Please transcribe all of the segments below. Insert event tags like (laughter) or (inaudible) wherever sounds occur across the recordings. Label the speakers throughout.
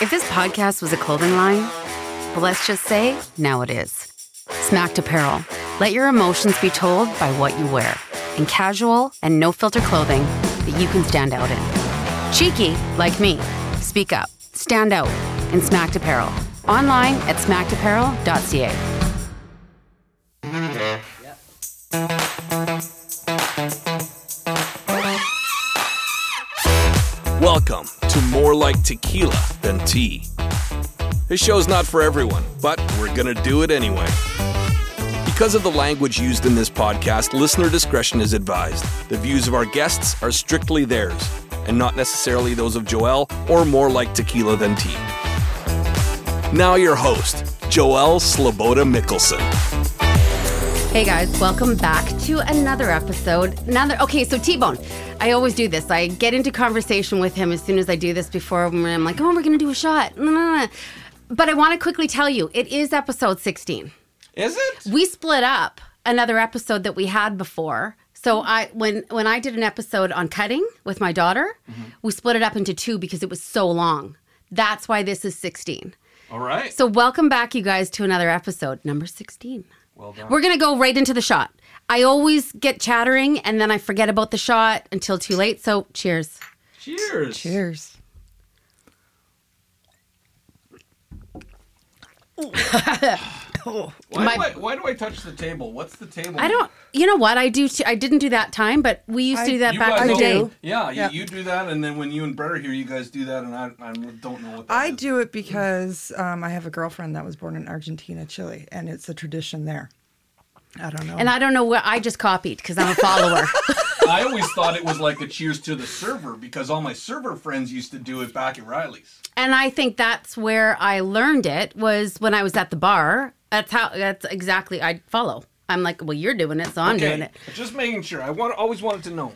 Speaker 1: If this podcast was a clothing line, well, let's just say now it is. Smacked Apparel. Let your emotions be told by what you wear in casual and no filter clothing that you can stand out in. Cheeky, like me. Speak up. Stand out in Smacked Apparel. Online at smackedapparel.ca.
Speaker 2: Like Tequila Than Tea. This show's not for everyone, but we're gonna do it anyway. Because of the language used in this podcast, listener discretion is advised. The views of our guests are strictly theirs, and not necessarily those of Joel or More Like Tequila Than Tea. Now, your host, Joel Sloboda Mickelson.
Speaker 1: Hey guys, welcome back to another episode. Another okay, so T Bone. I always do this. I get into conversation with him as soon as I do this before I'm like, oh, we're gonna do a shot. But I want to quickly tell you, it is episode 16.
Speaker 2: Is it?
Speaker 1: We split up another episode that we had before. So hmm. I when when I did an episode on cutting with my daughter, mm-hmm. we split it up into two because it was so long. That's why this is 16.
Speaker 2: All right.
Speaker 1: So welcome back you guys to another episode, number 16.
Speaker 2: Well done.
Speaker 1: We're going to go right into the shot. I always get chattering and then I forget about the shot until too late. So cheers.
Speaker 2: Cheers.
Speaker 3: Cheers.
Speaker 2: Why,
Speaker 1: My-
Speaker 2: do I, why do I touch the table? What's the table?
Speaker 1: I don't you know what I do t- I didn't do that time, but we used to
Speaker 3: I-
Speaker 1: do that
Speaker 2: You
Speaker 1: back
Speaker 2: guys
Speaker 1: in the day.
Speaker 3: do.
Speaker 2: Yeah,
Speaker 3: Yeah.
Speaker 2: You, you do that, and then when you and Brett are here, you guys do that, and I, I don't know what that
Speaker 3: I
Speaker 2: is.
Speaker 3: do it because um, I have a girlfriend that was born in Argentina, Chile, and it's a tradition there. I don't know.
Speaker 1: And I don't know where I just copied because I'm a follower. (laughs)
Speaker 2: I always thought it was like a cheers to the server because all my server friends used to do it back at Riley's.
Speaker 1: and I think that's where I learned it was when I was at the bar. That's how that's exactly I follow. I'm like, well, you're doing it, so I'm doing it.
Speaker 2: Just making sure. I want always wanted to know.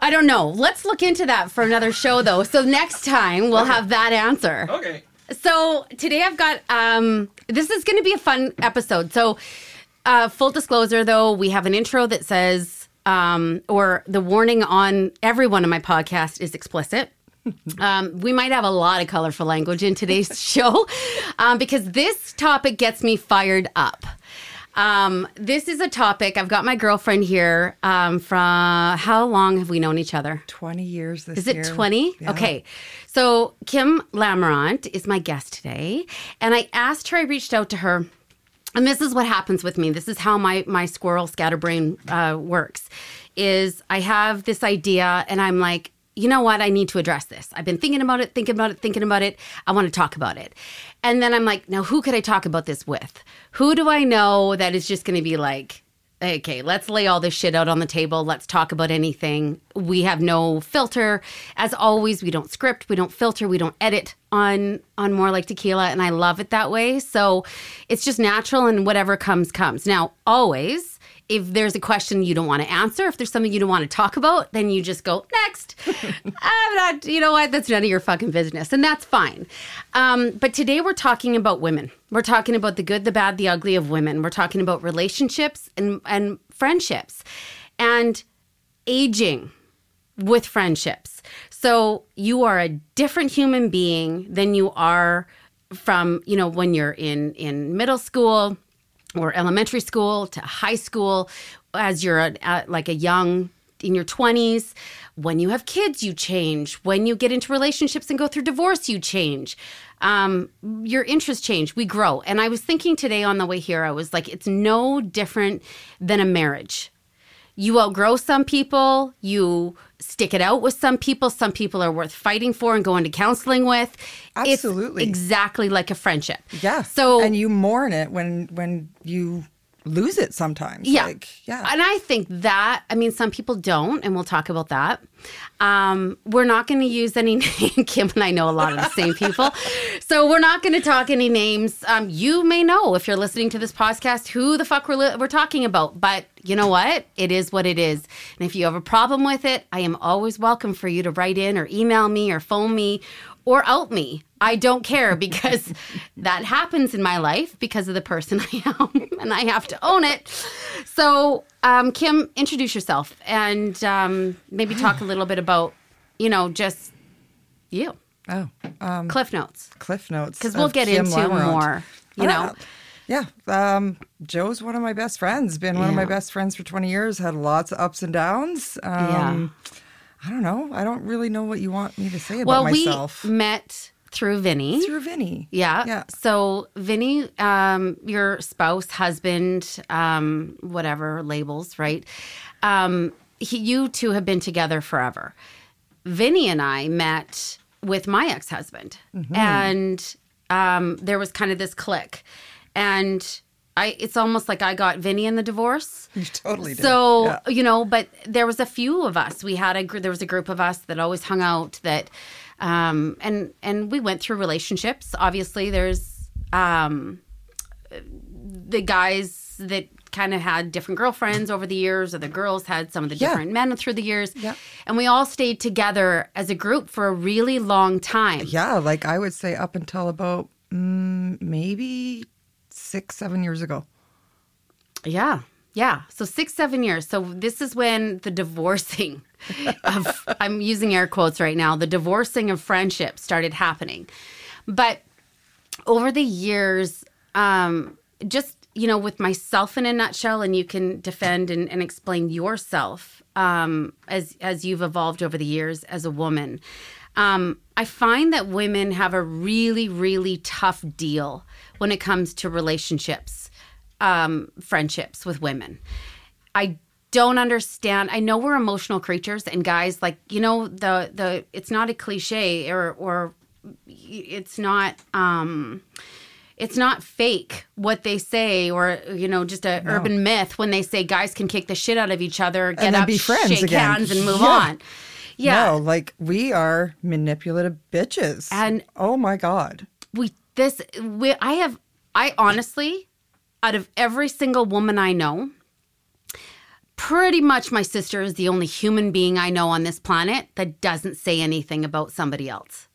Speaker 1: I don't know. Let's look into that for another show, though. So next time we'll have that answer.
Speaker 2: Okay.
Speaker 1: So today I've got um this is going to be a fun episode. So uh full disclosure though, we have an intro that says um or the warning on every one of my podcast is explicit. (laughs) Um, we might have a lot of colorful language in today's (laughs) show um, because this topic gets me fired up. Um, this is a topic. I've got my girlfriend here um, from how long have we known each other?
Speaker 3: 20 years this
Speaker 1: Is it 20?
Speaker 3: Yeah.
Speaker 1: Okay. So Kim Lamarant is my guest today. And I asked her, I reached out to her. And this is what happens with me. This is how my, my squirrel scatterbrain uh, works is I have this idea and I'm like, you know what? I need to address this. I've been thinking about it, thinking about it, thinking about it. I want to talk about it. And then I'm like, now who could I talk about this with? Who do I know that is just going to be like, okay, let's lay all this shit out on the table. Let's talk about anything. We have no filter. As always, we don't script, we don't filter, we don't edit on on more like tequila and I love it that way. So it's just natural and whatever comes comes. Now, always if there's a question you don't want to answer, if there's something you don't want to talk about, then you just go next. (laughs) I'm not, you know what? That's none of your fucking business, and that's fine. Um, but today we're talking about women. We're talking about the good, the bad, the ugly of women. We're talking about relationships and and friendships, and aging with friendships. So you are a different human being than you are from you know when you're in in middle school or elementary school to high school. As you're a, a, like a young in your 20s when you have kids you change. When you get into relationships and go through divorce you change. Um, your interests change. We grow. And i was thinking today on the way here i was like it's no different than a marriage. You outgrow some people, you stick it out with some people. Some people are worth fighting for and going to counseling with.
Speaker 3: Absolutely.
Speaker 1: It's exactly like a friendship.
Speaker 3: Yeah.
Speaker 1: So
Speaker 3: and you mourn it when when you lose it sometimes.
Speaker 1: yeah.
Speaker 3: Like, yeah.
Speaker 1: And I think that, I mean, some people don't, and we'll talk about that. Um, we're not going to use any (laughs) name. Kim and I know a lot of the same (laughs) people. So we're not going to talk any names. Um, you may know if you're listening to this podcast who the fuck we're, li- we're talking about. But you know what? It is what it is. And if you have a problem with it, I am always welcome for you to write in or email me or phone me or out me. I don't care because (laughs) that happens in my life because of the person (laughs) I am, and I have to own it. So, um, Kim, introduce yourself and um, maybe talk a little bit about, you know, just you.
Speaker 3: Oh, um,
Speaker 1: Cliff Notes.
Speaker 3: Cliff Notes.
Speaker 1: Because we'll get
Speaker 3: Kim
Speaker 1: into
Speaker 3: Lamorant.
Speaker 1: more, you know.
Speaker 3: Yeah. Yeah. Um, Joe's one of my best friends. Been one of my best friends for 20 years. Had lots of ups and downs. Um, I don't know. I don't really know what you want me to say about
Speaker 1: Well,
Speaker 3: myself.
Speaker 1: we met through Vinny.
Speaker 3: Through Vinny.
Speaker 1: Yeah.
Speaker 3: Yeah.
Speaker 1: So, Vinny, um, your spouse, husband, um, whatever labels, right? Um, he, you two have been together forever. Vinny and I met with my ex husband,
Speaker 3: Mm-hmm.
Speaker 1: and um, there was kind of this click. And I, it's almost like I got Vinny in the divorce.
Speaker 3: You totally did.
Speaker 1: So
Speaker 3: Yeah.
Speaker 1: you know, but there was a few of us. We had a gr- there was a group of us that always hung out. That um, and and we went through relationships. Obviously, there's um, the guys that kind of had different girlfriends over the years, or the girls had some of the
Speaker 3: Yeah.
Speaker 1: different men through the years.
Speaker 3: Yeah.
Speaker 1: And we all stayed together as a group for a really long time.
Speaker 3: Yeah, like I would say up until about mm, maybe six, seven years ago.
Speaker 1: Yeah. Yeah. So six, seven years. So this is when the divorcing (laughs) of, I'm using air quotes right now, the divorcing of friendship started happening. But over the years, um, just, you know, with myself in a nutshell, and you can defend and, and explain yourself um, as, as you've evolved over the years as a woman. Um, I find that women have a really, really tough deal when it comes to relationships um, friendships with women. I don't understand. I know we're emotional creatures, and guys, like you know, the the it's not a cliche or or it's not um it's not fake what they say or you know just a urban myth when they say guys can kick the shit out of each other get
Speaker 3: then
Speaker 1: up
Speaker 3: be friends
Speaker 1: shake
Speaker 3: again.
Speaker 1: hands and move
Speaker 3: Yeah.
Speaker 1: on yeah
Speaker 3: No, like we are manipulative bitches.
Speaker 1: And-
Speaker 3: oh my God.
Speaker 1: we this we I have I honestly out of every single woman I know pretty much my sister is the only human being I know on this planet that doesn't say anything about somebody else.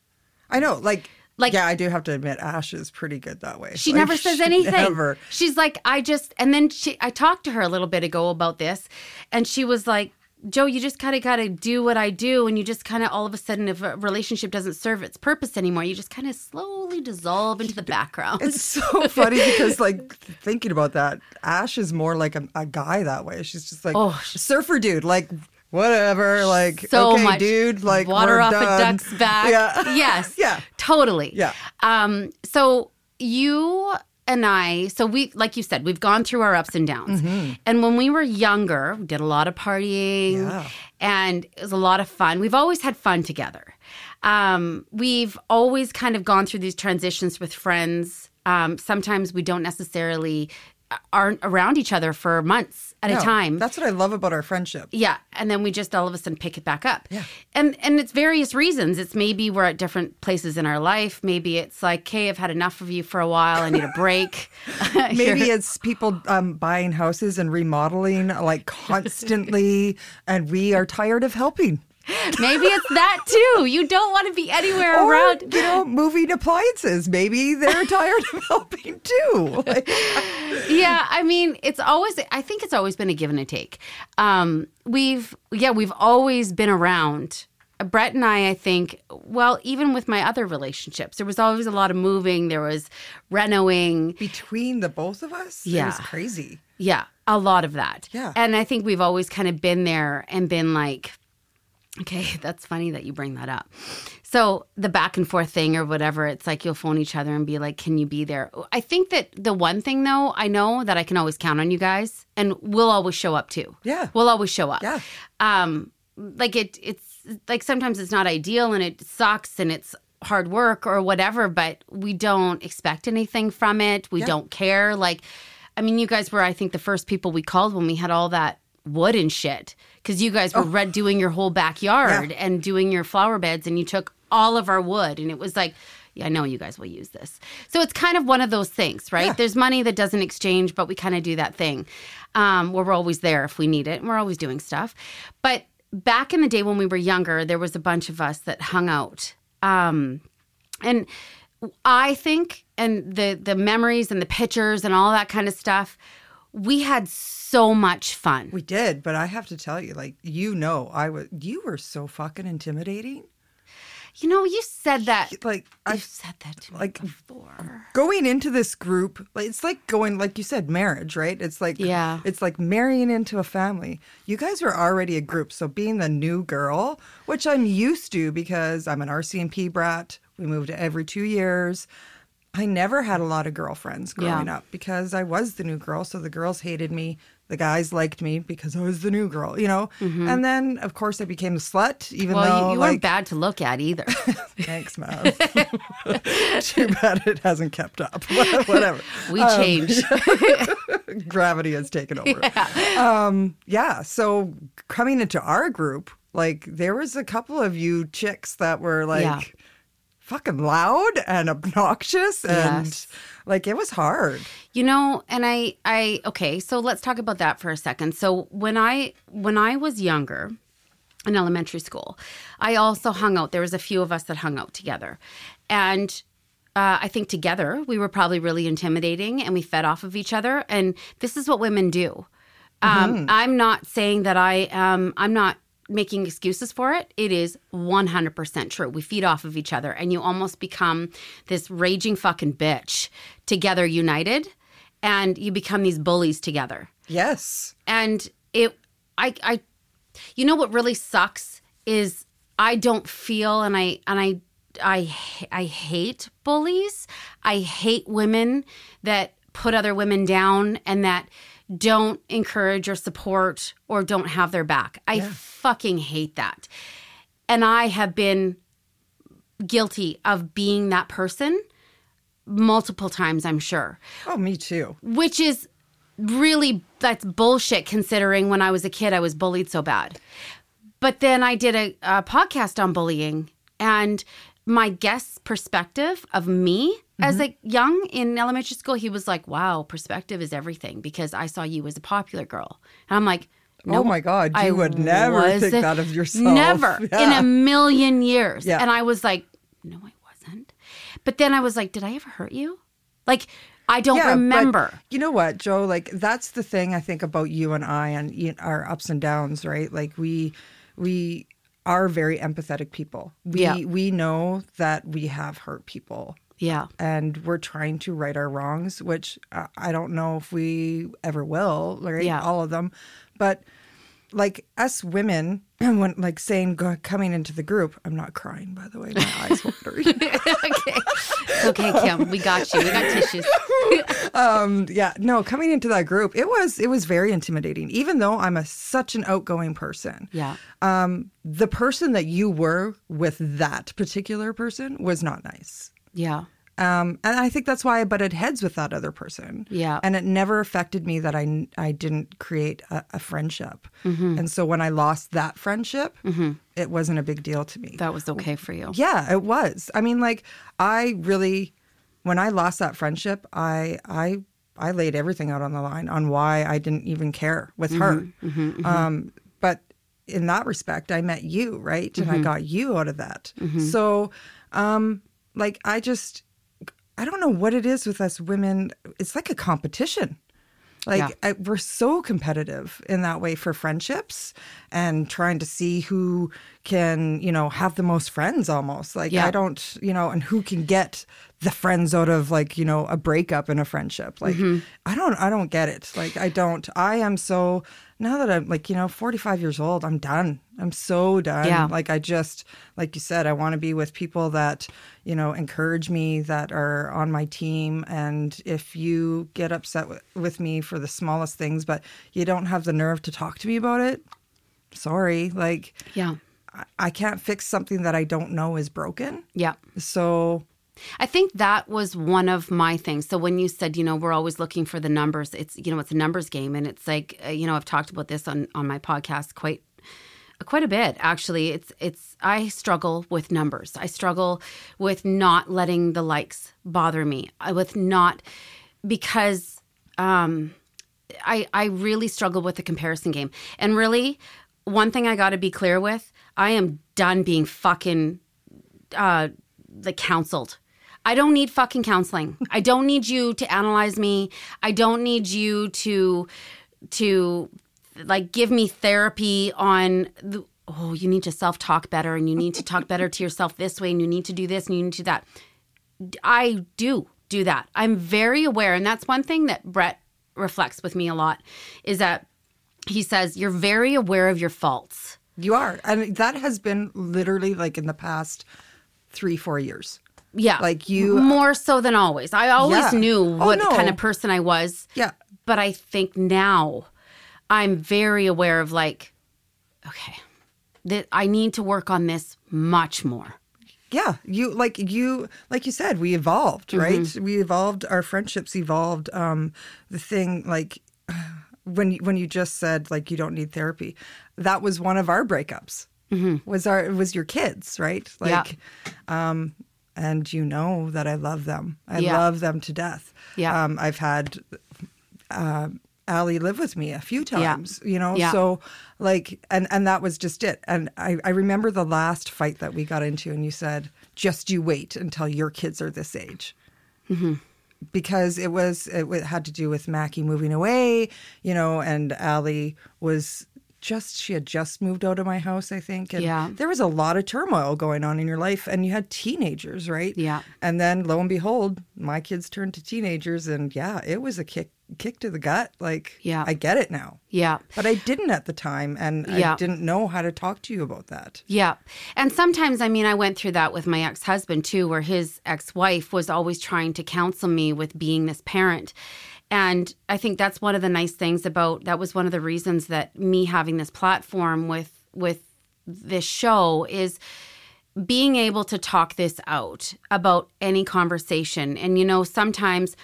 Speaker 3: I know, like,
Speaker 1: Like-
Speaker 3: yeah, I do have to admit, Ash is pretty good that way.
Speaker 1: She
Speaker 3: Like,
Speaker 1: never says
Speaker 3: she
Speaker 1: anything.
Speaker 3: Never.
Speaker 1: She's like, I just, and then she, I talked to her a little bit ago about this, and she was like, Joe, you just kind of got to do what I do, and you just kind of all of a sudden, if a relationship doesn't serve its purpose anymore, you just kind of slowly dissolve into the background.
Speaker 3: It's so funny because, like, thinking about that, Ash is more like a, a guy that way. She's just like,
Speaker 1: Oh,
Speaker 3: surfer dude, like, whatever, like,
Speaker 1: so
Speaker 3: okay,
Speaker 1: much
Speaker 3: dude, like,
Speaker 1: water off
Speaker 3: done.
Speaker 1: a duck's back.
Speaker 3: Yeah. (laughs)
Speaker 1: Yes.
Speaker 3: Yeah.
Speaker 1: Totally.
Speaker 3: Yeah.
Speaker 1: Um, so you and I, so we, like you said, we've gone through our ups and downs. And when we were younger, we did a lot of partying
Speaker 3: Mm-hmm. Yeah.
Speaker 1: and it was a lot of fun. We've always had fun together. Um, we've always kind of gone through these transitions with friends. Um, sometimes we don't necessarily uh, aren't around each other for months at
Speaker 3: No,
Speaker 1: a time.
Speaker 3: That's what I love about our friendship.
Speaker 1: Yeah, and then we just all of a sudden pick it back up.
Speaker 3: Yeah.
Speaker 1: And and it's various reasons. It's maybe we're at different places in our life. Maybe it's like, "Okay, I've had enough of you for a while. I need a break." (laughs) (laughs)
Speaker 3: Maybe it's people um, buying houses and remodeling like constantly, and we are tired of helping. (laughs)
Speaker 1: maybe it's that too. You don't want to be anywhere
Speaker 3: Or,
Speaker 1: around.
Speaker 3: you know, moving appliances. Maybe they're tired of (laughs) helping too. Like,
Speaker 1: yeah, I mean, it's always. I think it's always been a give and a take. Um, we've yeah, we've always been around. Brett and I, I think, well, even with my other relationships, there was always a lot of moving. There was renoing.
Speaker 3: between the both of us,
Speaker 1: Yeah, it
Speaker 3: was crazy.
Speaker 1: Yeah, a lot of that.
Speaker 3: Yeah.
Speaker 1: And I think we've always kind of been there and been like, okay, (laughs) that's funny that you bring that up. So the back and forth thing or whatever, it's like you'll phone each other and be like, can you be there? I think that the one thing though, I know that I can always count on you guys and we'll always show up too.
Speaker 3: Yeah.
Speaker 1: We'll always show up.
Speaker 3: Yeah.
Speaker 1: Um, like it, it's like sometimes it's not ideal and it sucks and it's hard work or whatever, but we don't expect anything from it. We
Speaker 3: Yeah.
Speaker 1: don't care. Like, I mean, you guys were, I think, the first people we called when we had all that wood and shit because you guys were red doing your whole backyard
Speaker 3: Oh. Yeah.
Speaker 1: and doing your flower beds and you took all of our wood and it was like yeah i know you guys will use this so it's kind of one of those things right
Speaker 3: Yeah.
Speaker 1: there's money that doesn't exchange but we kind of do that thing um, where we're always there if we need it and we're always doing stuff but back in the day when we were younger there was a bunch of us that hung out um, and I think, and the the memories and the pictures and all that kind of stuff, we had so much fun.
Speaker 3: We did, but I have to tell you, like you know, I was you were so fucking intimidating.
Speaker 1: You know, you said that.
Speaker 3: Like
Speaker 1: You
Speaker 3: I
Speaker 1: said that to me
Speaker 3: like-
Speaker 1: before.
Speaker 3: going into this group, like it's like going like you said, marriage, right? It's like
Speaker 1: Yeah.
Speaker 3: it's like marrying into a family. You guys were already a group, so being the new girl, which I'm used to because I'm an RCMP brat. We moved every two years. I never had a lot of girlfriends growing
Speaker 1: Yeah.
Speaker 3: up because I was the new girl. So the girls hated me. The guys liked me because I was the new girl, you know? And then, of course, I became a slut, even
Speaker 1: Mm-hmm. Well,
Speaker 3: though,
Speaker 1: you, you
Speaker 3: like,
Speaker 1: weren't bad to look at either. (laughs)
Speaker 3: Thanks, Mav. (laughs) Too bad it hasn't kept up. (laughs) Whatever.
Speaker 1: We changed.
Speaker 3: Gravity has taken over. Yeah. Um, yeah. So coming into our group, like there was a couple of you chicks that were like
Speaker 1: Yeah.
Speaker 3: Fucking loud and obnoxious and
Speaker 1: Yes.
Speaker 3: like it was hard.
Speaker 1: You know, and I I okay, so let's talk about that for a second. So when I when I was younger in elementary school, I also hung out. There was a few of us that hung out together. And uh, I think together we were probably really intimidating and we fed off of each other. And this is what women do. Um, I'm not saying that I um, I'm not making excuses for it. It is 100% true. We feed off of each other and you almost become this raging fucking bitch together united and you become these bullies together
Speaker 3: Yes.
Speaker 1: and it i i you know what really sucks is i don't feel and i and i i i hate bullies i hate women that put other women down and that don't encourage or support or don't have their back i fucking hate that and i have been guilty of being that person multiple times i'm sure
Speaker 3: Oh, me too.
Speaker 1: which is really that's bullshit considering when I was a kid I was bullied so bad. But then I did a, a podcast on bullying and my guest's perspective of me as mm-hmm. like young in elementary school, he was like, "Wow, perspective is everything," because I saw you as a popular girl, and I'm like. No,
Speaker 3: Oh my God, you
Speaker 1: I
Speaker 3: would never think that of yourself.
Speaker 1: Never (laughs) in a million years.
Speaker 3: Yeah.
Speaker 1: And I was like, no, I wasn't. But then I was like, did I ever hurt you? Like, I don't
Speaker 3: Yeah,
Speaker 1: remember.
Speaker 3: you know what, Joe? Like that's the thing I think about you and I and you- our ups and downs, right? Like we we are very empathetic people. We
Speaker 1: Yeah.
Speaker 3: we know that we have hurt people
Speaker 1: Yeah.
Speaker 3: and we're trying to right our wrongs, which I don't know if we ever will, right?
Speaker 1: Yeah.
Speaker 3: All of them. But like us women, (clears throat) when like saying go, coming into the group, I'm not crying, by the way. My (laughs) eyes watering.
Speaker 1: okay. It's okay, Kim. We got you. We got tissues. (laughs)
Speaker 3: um yeah no coming into that group it was it was very intimidating even though i'm a such an outgoing person
Speaker 1: Yeah.
Speaker 3: um the person that you were with that particular person was not nice
Speaker 1: Yeah.
Speaker 3: um and i think that's why i butted heads with that other person
Speaker 1: Yeah.
Speaker 3: and it never affected me that i i didn't create a, a friendship
Speaker 1: Mm-hmm.
Speaker 3: and so when i lost that friendship it wasn't a big deal to me
Speaker 1: That was okay for you.
Speaker 3: yeah, it was. I mean, like I really when I lost that friendship, I I I laid everything out on the line on why I didn't even care with her. Um, but in that respect, I met you, right? And I got you out of that. So, um, like I just I don't know what it is with us women. It's like a competition. Like
Speaker 1: Yeah.
Speaker 3: I, we're so competitive in that way for friendships and trying to see who can, you know, have the most friends almost. Like
Speaker 1: Yeah.
Speaker 3: I don't, you know, and who can get the friends out of like, you know, a breakup in a friendship. Like
Speaker 1: Mm-hmm.
Speaker 3: I don't I don't get it. Like I don't I am so now that I'm like, you know, 45 years old, I'm done. I'm so done.
Speaker 1: Yeah.
Speaker 3: Like I just like you said, I want to be with people that, you know, encourage me that are on my team and if you get upset with, with me for the smallest things but you don't have the nerve to talk to me about it, sorry. Like
Speaker 1: Yeah.
Speaker 3: I can't fix something that I don't know is broken.
Speaker 1: Yeah.
Speaker 3: So
Speaker 1: I think that was one of my things. So when you said, you know, we're always looking for the numbers, it's you know, it's a numbers game, and it's like, uh, you know, I've talked about this on on my podcast quite quite a bit actually. It's it's I struggle with numbers. I struggle with not letting the likes bother me. With not because um I I really struggle with the comparison game. And really, one thing I got to be clear with, I am done being fucking uh like counseled. I don't need fucking counseling. I don't need you to analyze me. I don't need you to to like give me therapy on the, oh, you need to self talk better and you need to talk better to yourself this way and you need to do this and you need to do that. I do do that. I'm very aware. And that's one thing that Brett reflects with me a lot is that he says, you're very aware of your faults.
Speaker 3: You are. And that has been literally like in the past three, four years.
Speaker 1: Yeah.
Speaker 3: Like you-
Speaker 1: More so than always. I always
Speaker 3: Yeah.
Speaker 1: knew
Speaker 3: Oh,
Speaker 1: what
Speaker 3: no.
Speaker 1: kind of person I was.
Speaker 3: Yeah.
Speaker 1: But I think now I'm very aware of like, okay, that I need to work on this much more.
Speaker 3: Yeah, you like you like you said, we evolved,
Speaker 1: Mm-hmm.
Speaker 3: right? We evolved. Our friendships evolved. Um, the thing like (sighs) when you, when you just said like you don't need therapy, that was one of our breakups. Was our was your kids, right?
Speaker 1: Mm-hmm. Yeah.
Speaker 3: Like, um, and you know that I love them. I
Speaker 1: Yeah.
Speaker 3: love them to death.
Speaker 1: Yeah.
Speaker 3: Um, I've had uh, Allie live with me a few times, Yeah. you know,
Speaker 1: Yeah.
Speaker 3: so like, and, and that was just it. And I, I remember the last fight that we got into and you said, just you wait until your kids are this age.
Speaker 1: Mm-hmm.
Speaker 3: Because it was, it had to do with Mackie moving away, you know, and Allie was just, she had just moved out of my house, I think. And
Speaker 1: Yeah.
Speaker 3: there was a lot of turmoil going on in your life and you had teenagers, right?
Speaker 1: Yeah.
Speaker 3: And then lo and behold, my kids turned to teenagers and yeah, it was a kick kick to the gut. Like
Speaker 1: Yeah.
Speaker 3: I get it now.
Speaker 1: Yeah.
Speaker 3: But I didn't at the time and
Speaker 1: Yeah.
Speaker 3: I didn't know how to talk to you about that.
Speaker 1: Yeah. And sometimes, I mean, I went through that with my ex husband too, where his ex wife was always trying to counsel me with being this parent. And I think that's one of the nice things about that was one of the reasons that me having this platform with with this show is being able to talk this out about any conversation. And you know, sometimes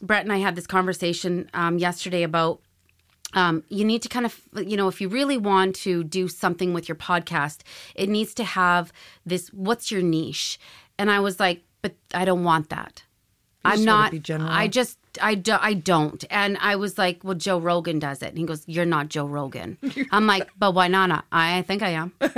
Speaker 1: Brett and I had this conversation um, yesterday about um, you need to kind of, you know, if you really want to do something with your podcast, it needs to have this what's your niche? And I was like, but I don't want that.
Speaker 3: You
Speaker 1: I'm not? I just, I, do, I don't. And I was like, well, Joe Rogan does it. And he goes, you're not Joe Rogan. (laughs) I'm like, but why not? I think I am. (laughs) like,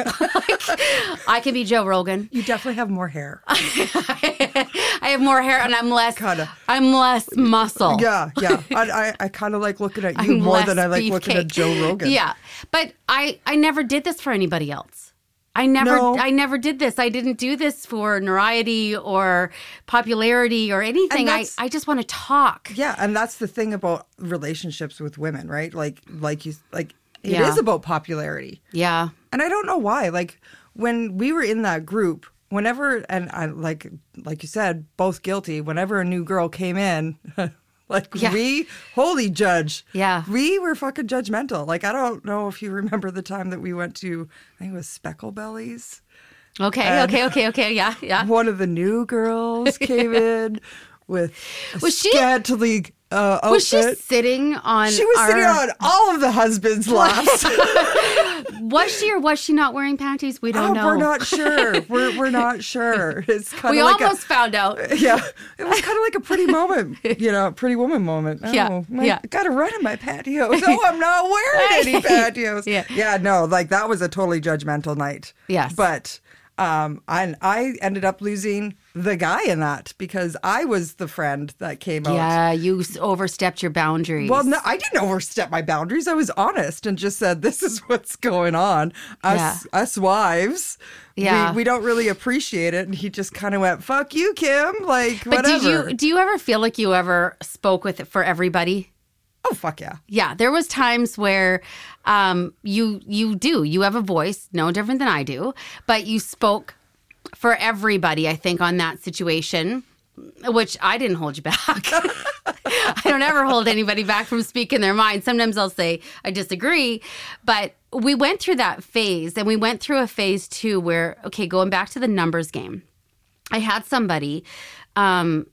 Speaker 1: I can be Joe Rogan.
Speaker 3: You definitely have more hair. (laughs)
Speaker 1: I have more hair and I'm less,
Speaker 3: Kinda.
Speaker 1: I'm less muscle.
Speaker 3: yeah, yeah. I, I, I kind of like looking at you
Speaker 1: I'm
Speaker 3: more than I like looking at. Joe Rogan.
Speaker 1: Yeah, but I I never did this for anybody else. I never
Speaker 3: No.
Speaker 1: I never did this. I didn't do this for notoriety or popularity or anything. I I just want to talk.
Speaker 3: Yeah, and that's the thing about relationships with women, right? Like, like you, like it is
Speaker 1: Yeah.
Speaker 3: about popularity.
Speaker 1: Yeah.
Speaker 3: And I don't know why. Like when we were in that group, whenever and I like like you said, both guilty. Whenever a new girl came in, (laughs) like
Speaker 1: Yeah.
Speaker 3: we holy judge.
Speaker 1: Yeah.
Speaker 3: We were fucking judgmental. Like I don't know if you remember the time that we went to I think it was Speckle Bellies.
Speaker 1: Okay.
Speaker 3: And-
Speaker 1: okay. Okay. Okay. Yeah. Yeah.
Speaker 3: One of the new girls (laughs) came in with
Speaker 1: Was she-
Speaker 3: scantily uh, outfit.
Speaker 1: Was she sitting on?
Speaker 3: She was
Speaker 1: our-
Speaker 3: sitting on all of the husbands' (laughs) laps. (laughs)
Speaker 1: Was she or was she not wearing panties? We don't
Speaker 3: oh,
Speaker 1: know.
Speaker 3: we're not (laughs) sure. We're we're not sure. It's kind
Speaker 1: We
Speaker 3: of like
Speaker 1: almost found out.
Speaker 3: yeah. It was kind of like a pretty moment, you know, pretty woman moment. Oh,
Speaker 1: Yeah,
Speaker 3: my,
Speaker 1: yeah.
Speaker 3: Got to run in my pantyhose. Oh, I'm not wearing any pantyhose.
Speaker 1: Yeah.
Speaker 3: yeah. No, like that was a totally judgmental night.
Speaker 1: Yes.
Speaker 3: but um, I I ended up losing the guy in that because I was the friend that came out.
Speaker 1: Yeah, you overstepped your boundaries.
Speaker 3: Well, no, I didn't overstep my boundaries. I was honest and just said, "This is what's going on." Us, us wives,
Speaker 1: Yeah.
Speaker 3: we, we don't really appreciate it. And he just kind of went, "Fuck you, Kim." Like,
Speaker 1: But
Speaker 3: whatever.
Speaker 1: did you do you ever feel like you ever spoke with it for everybody?
Speaker 3: oh, fuck yeah.
Speaker 1: Yeah, there was times where um, you you do you have a voice, no different than I do, but you spoke for everybody. I think on that situation, which I didn't hold you back. (laughs) I don't ever hold anybody back from speaking their mind. Sometimes I'll say I disagree, but we went through that phase, and we went through a phase too where okay, going back to the numbers game, I had somebody. Um,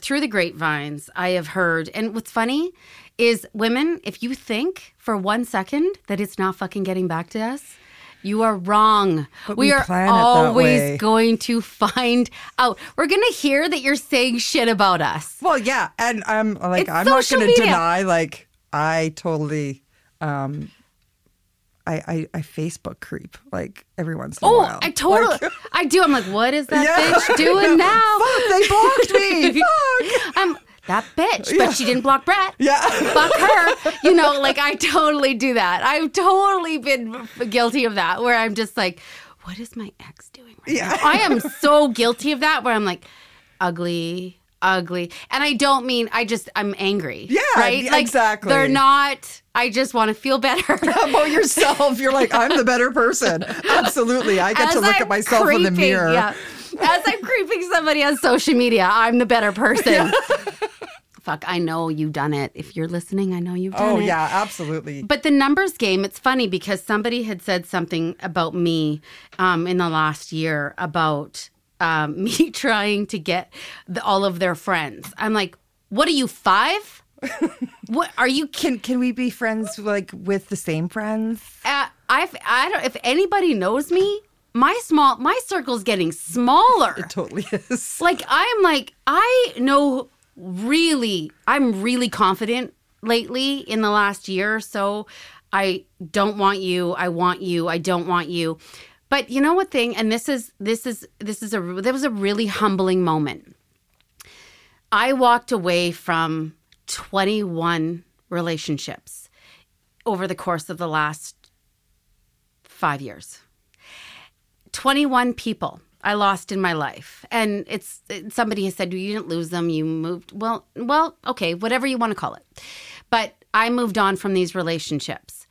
Speaker 1: through the grapevines, I have heard, and what's funny is women, if you think for one second that it's not fucking getting back to us, you are wrong.
Speaker 3: But
Speaker 1: we
Speaker 3: we
Speaker 1: are
Speaker 3: plan it that
Speaker 1: always
Speaker 3: way.
Speaker 1: going to find out. We're going to hear that you're saying shit about us.
Speaker 3: Well, yeah, and I'm like,
Speaker 1: It's
Speaker 3: I'm not going to deny. Like, I totally, um, I, I I Facebook creep like every once in a
Speaker 1: Oh,
Speaker 3: while.
Speaker 1: I totally,
Speaker 3: Like,
Speaker 1: I do. I'm like, what is that (laughs)
Speaker 3: Yeah,
Speaker 1: bitch doing now?
Speaker 3: Fuck, they blocked me. (laughs) Fuck.
Speaker 1: I'm that bitch, but she didn't block Brett.
Speaker 3: Yeah.
Speaker 1: Fuck her. (laughs) You know, like I totally do that. I've totally been guilty of that where I'm just like, what is my ex doing right
Speaker 3: Yeah.
Speaker 1: now? I am so guilty of that where I'm like, ugly, ugly. And I don't mean I just I'm angry.
Speaker 3: Yeah,
Speaker 1: Right? Like
Speaker 3: exactly.
Speaker 1: they're not I just want to feel better. (laughs)
Speaker 3: about yourself. You're like, I'm the better person. (laughs) Absolutely. I get to look
Speaker 1: I'm
Speaker 3: at myself in the mirror.
Speaker 1: Yeah. As I'm creeping somebody on social media, I'm the better person. (laughs) Fuck, I know you've done it. If you're listening, I know you've done
Speaker 3: Oh,
Speaker 1: it.
Speaker 3: Oh, yeah, absolutely.
Speaker 1: But the numbers game, it's funny because somebody had said something about me um, in the last year about um, (laughs) me trying to get the, all of their friends. I'm like, what are you, five? (laughs) what are you
Speaker 3: Can can we be friends like with the same friends?
Speaker 1: uh, I've, I don't. If anybody knows me, my small my circle's getting smaller.
Speaker 3: It totally is. (laughs)
Speaker 1: Like I'm like I know really. I'm really confident lately in the last year or so. I don't want you. I want you. I don't want you. But you know what thing? And this is this is this is a that was a really humbling moment. I walked away from 21 relationships over the course of the last five years. 21 people I lost in my life. And it's it- somebody has said, you didn't lose them, you moved. Well, well, okay, whatever you want to call it. But I moved on from these relationships.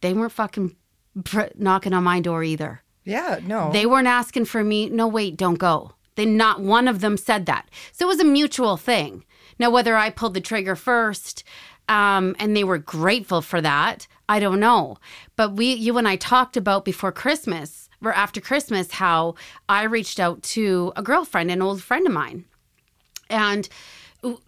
Speaker 1: They weren't fucking pr- knocking on my door either.
Speaker 3: Yeah, no.
Speaker 1: They weren't asking for me, no, wait, don't go. They not one of them said that. So it was a mutual thing. Now, whether I pulled the trigger first um, and they were grateful for that, I don't know. But we, you and I talked about before Christmas after Christmas how I reached out to a girlfriend, an old friend of mine. And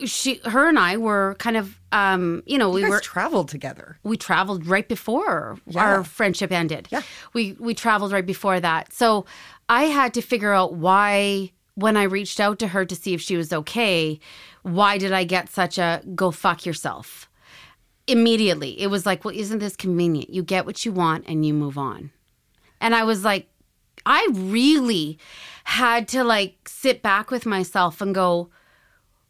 Speaker 1: she, her and I were kind of, um, you know, we
Speaker 3: you guys
Speaker 1: were
Speaker 3: traveled together.
Speaker 1: we traveled right before
Speaker 3: Yeah.
Speaker 1: our friendship ended.
Speaker 3: Yeah.
Speaker 1: We we traveled right before that. So I had to figure out why when I reached out to her to see if she was okay, why did I get such a go fuck yourself? Immediately. It was like, well, isn't this convenient? You get what you want and you move on. And I was like, I really had to like sit back with myself and go,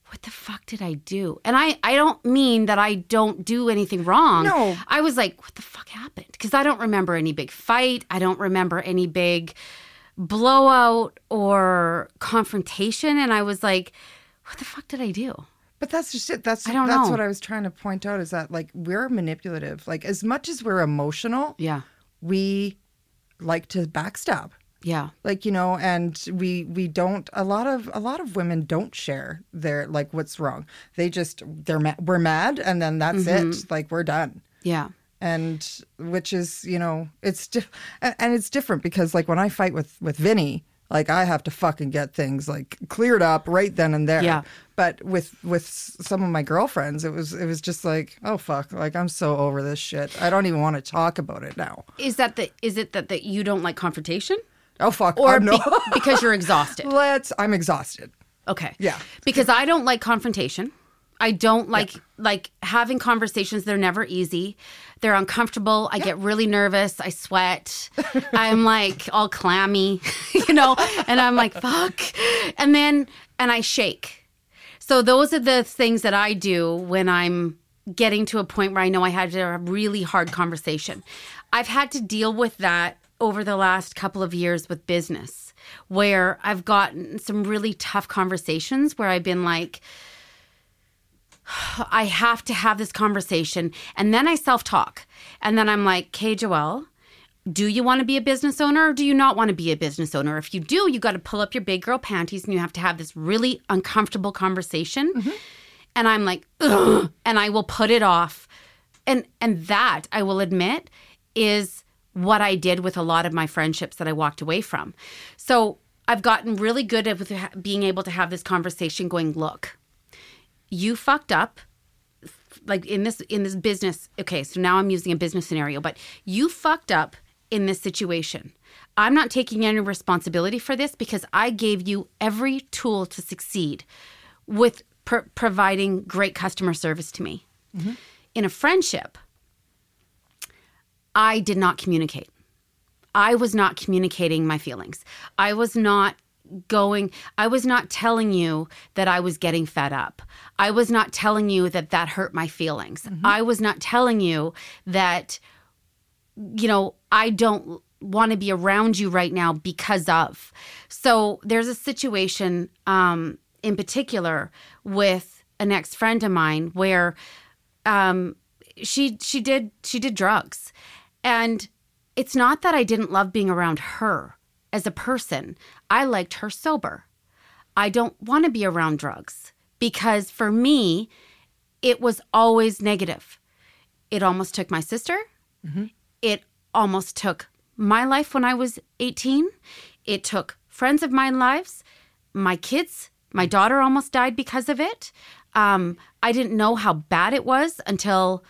Speaker 1: what the fuck did I do? And I, I don't mean that I don't do anything wrong.
Speaker 3: No.
Speaker 1: I was like, what the fuck happened? Because I don't remember any big fight. I don't remember any big blowout or confrontation. And I was like, what the fuck did I do?
Speaker 3: But that's just it. That's
Speaker 1: I don't
Speaker 3: that's
Speaker 1: know.
Speaker 3: what I was trying to point out is that like we're manipulative. Like as much as we're emotional,
Speaker 1: Yeah.
Speaker 3: we like to backstab.
Speaker 1: Yeah.
Speaker 3: Like, you know, and we we don't a lot of a lot of women don't share their like what's wrong. They just they're ma- we're mad and then that's
Speaker 1: Mm-hmm.
Speaker 3: it. Like we're done.
Speaker 1: Yeah.
Speaker 3: and which is you know it's di- and and it's different because like when I fight with with Vinny like I have to fucking get things like cleared up right then and there
Speaker 1: Yeah.
Speaker 3: but with with some of my girlfriends it was it was just like oh fuck like I'm so over this shit I don't even want to talk about it now
Speaker 1: Is that the is it that, that you don't like confrontation?
Speaker 3: oh fuck
Speaker 1: Or
Speaker 3: oh, no
Speaker 1: be- (laughs) because you're exhausted?
Speaker 3: let's I'm exhausted
Speaker 1: Okay.
Speaker 3: Yeah.
Speaker 1: Because I don't like confrontation. I don't like like having conversations. They're never easy. They're uncomfortable. I get really nervous. I sweat. I'm like all clammy, (laughs) you know, and I'm like fuck. And then and I shake. So those are the things that I do when I'm getting to a point where I know I had a really hard conversation. I've had to deal with that over the last couple of years with business where I've gotten some really tough conversations where I've been like (sighs) I have to have this conversation and then I self-talk. And then I'm like, "Okay, Joelle, do you want to be a business owner or do you not want to be a business owner? If you do, you got to pull up your big girl panties and you have to have this really uncomfortable conversation. Mm-hmm. And I'm like, Ugh, and I will put it off. And and that I will admit is what I did with a lot of my friendships that I walked away from. So I've gotten really good at with being able to have this conversation going, look, you fucked up like in this in this business. Okay so now i'm using a business scenario but you fucked up in this situation. I'm not taking any responsibility for this because i gave you every tool to succeed with pr- providing great customer service to me. Mm-hmm. In a friendship i did not communicate. I was not communicating my feelings. I was not going, I was not telling you that I was getting fed up. I was not telling you that that hurt my feelings. I was not telling you that, you know, I don't want to be around you right now because of. So there's a situation um, in particular with an ex friend of mine where um, she she did she did drugs, and it's not that I didn't love being around her as a person. I liked her sober. I don't want to be around drugs because for me, it was always negative. It almost took my sister. It almost took my life when I was 18. It took friends of mine lives, my kids. My daughter almost died because of it. Um, I didn't know how bad it was until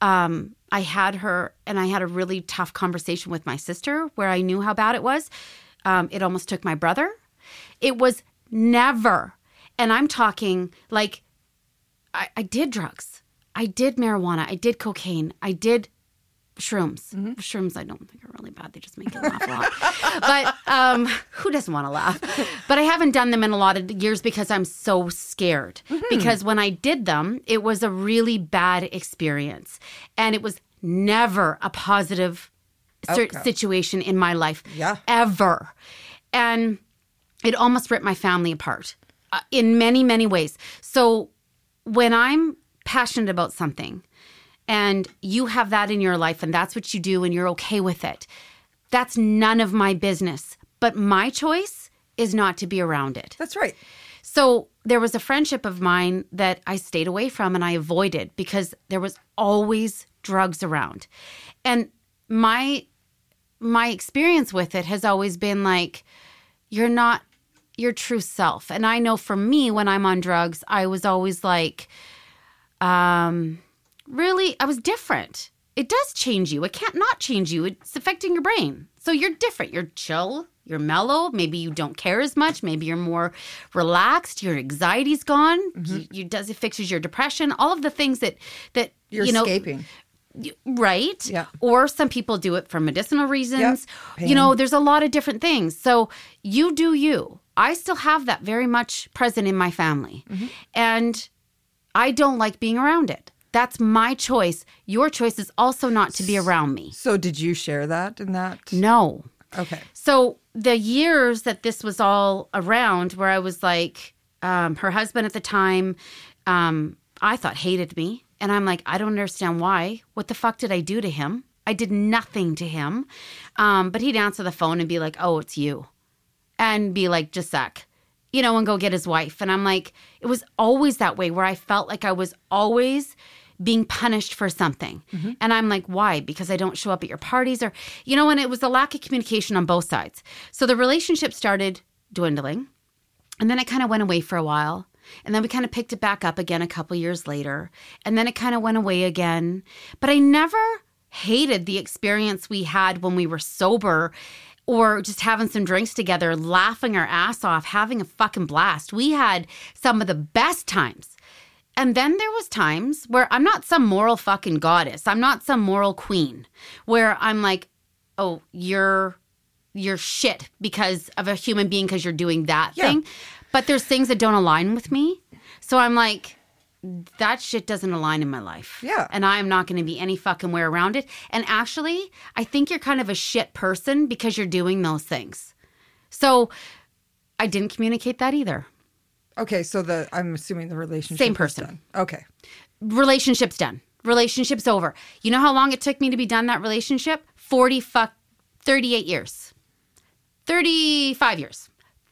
Speaker 1: um, I had her and I had a really tough conversation with my sister where I knew how bad it was. Um, it almost took my brother. It was never, and I'm talking like I, I did drugs. I did marijuana. I did cocaine. I did shrooms. Shrooms, I don't think are really bad. They just make you laugh a lot. but um, (laughs) who doesn't want to laugh? But I haven't done them in a lot of years because I'm so scared. Because when I did them, it was a really bad experience, and it was never a positive cer- situation in my life.
Speaker 3: Yeah.
Speaker 1: ever, and it almost ripped my family apart uh, in many many ways. So when I'm passionate about something and you have that in your life and that's what you do and you're okay with it, that's none of my business. But my choice is not to be around it.
Speaker 3: That's right.
Speaker 1: So there was a friendship of mine that I stayed away from and I avoided because there was always drugs around. And my my experience with it has always been like you're not your true self. And I know for me when I'm on drugs, I was always like um really I was different. It does change you. It can't not change you. It's affecting your brain. So you're different. You're chill, you're mellow, maybe you don't care as much, maybe you're more relaxed, your anxiety's gone. You, you does it fixes your depression, all of the things that that
Speaker 3: You're
Speaker 1: you know
Speaker 3: escaping.
Speaker 1: Right?
Speaker 3: Yeah.
Speaker 1: or some people do it for medicinal reasons.
Speaker 3: Yep.
Speaker 1: you know there's a lot of different things. So you do you. I still have that very much present in my family.
Speaker 3: Mm-hmm.
Speaker 1: and i don't like being around it. That's my choice. Your choice is also not to be around me.
Speaker 3: So did you share that in that?
Speaker 1: no.
Speaker 3: Okay.
Speaker 1: so the years that this was all around, where I was like, um, her husband at the time, um, I thought hated me, and I'm like, I don't understand why. What the fuck did I do to him? I did nothing to him, um, but he'd answer the phone and be like, "Oh, it's you," and be like, "Just sec." You know, and go get his wife. And I'm like, it was always that way where I felt like I was always being punished for something. And I'm like, why? Because I don't show up at your parties or, you know, and it was a lack of communication on both sides. So the relationship started dwindling. And then it kind of went away for a while. And then we kind of picked it back up again a couple years later. And then it kind of went away again. But I never hated the experience we had when we were sober or just having some drinks together, laughing our ass off, having a fucking blast. We had some of the best times. And then there was times where I'm not some moral fucking goddess. I'm not some moral queen where I'm like, "Oh, you're you're shit because of a human being because you're doing that
Speaker 3: Yeah.
Speaker 1: thing." But there's things that don't align with me. So I'm like, that shit doesn't align in my life.
Speaker 3: Yeah.
Speaker 1: And I'm not going to be any fucking way around it. And actually, I think you're kind of a shit person because you're doing those things. So I didn't communicate that either.
Speaker 3: Okay. So the I'm assuming the relationship
Speaker 1: Same person.
Speaker 3: done. Okay.
Speaker 1: relationship's done. Relationship's over. You know how long it took me to be done that relationship? 40 fuck 38 years. 35 years.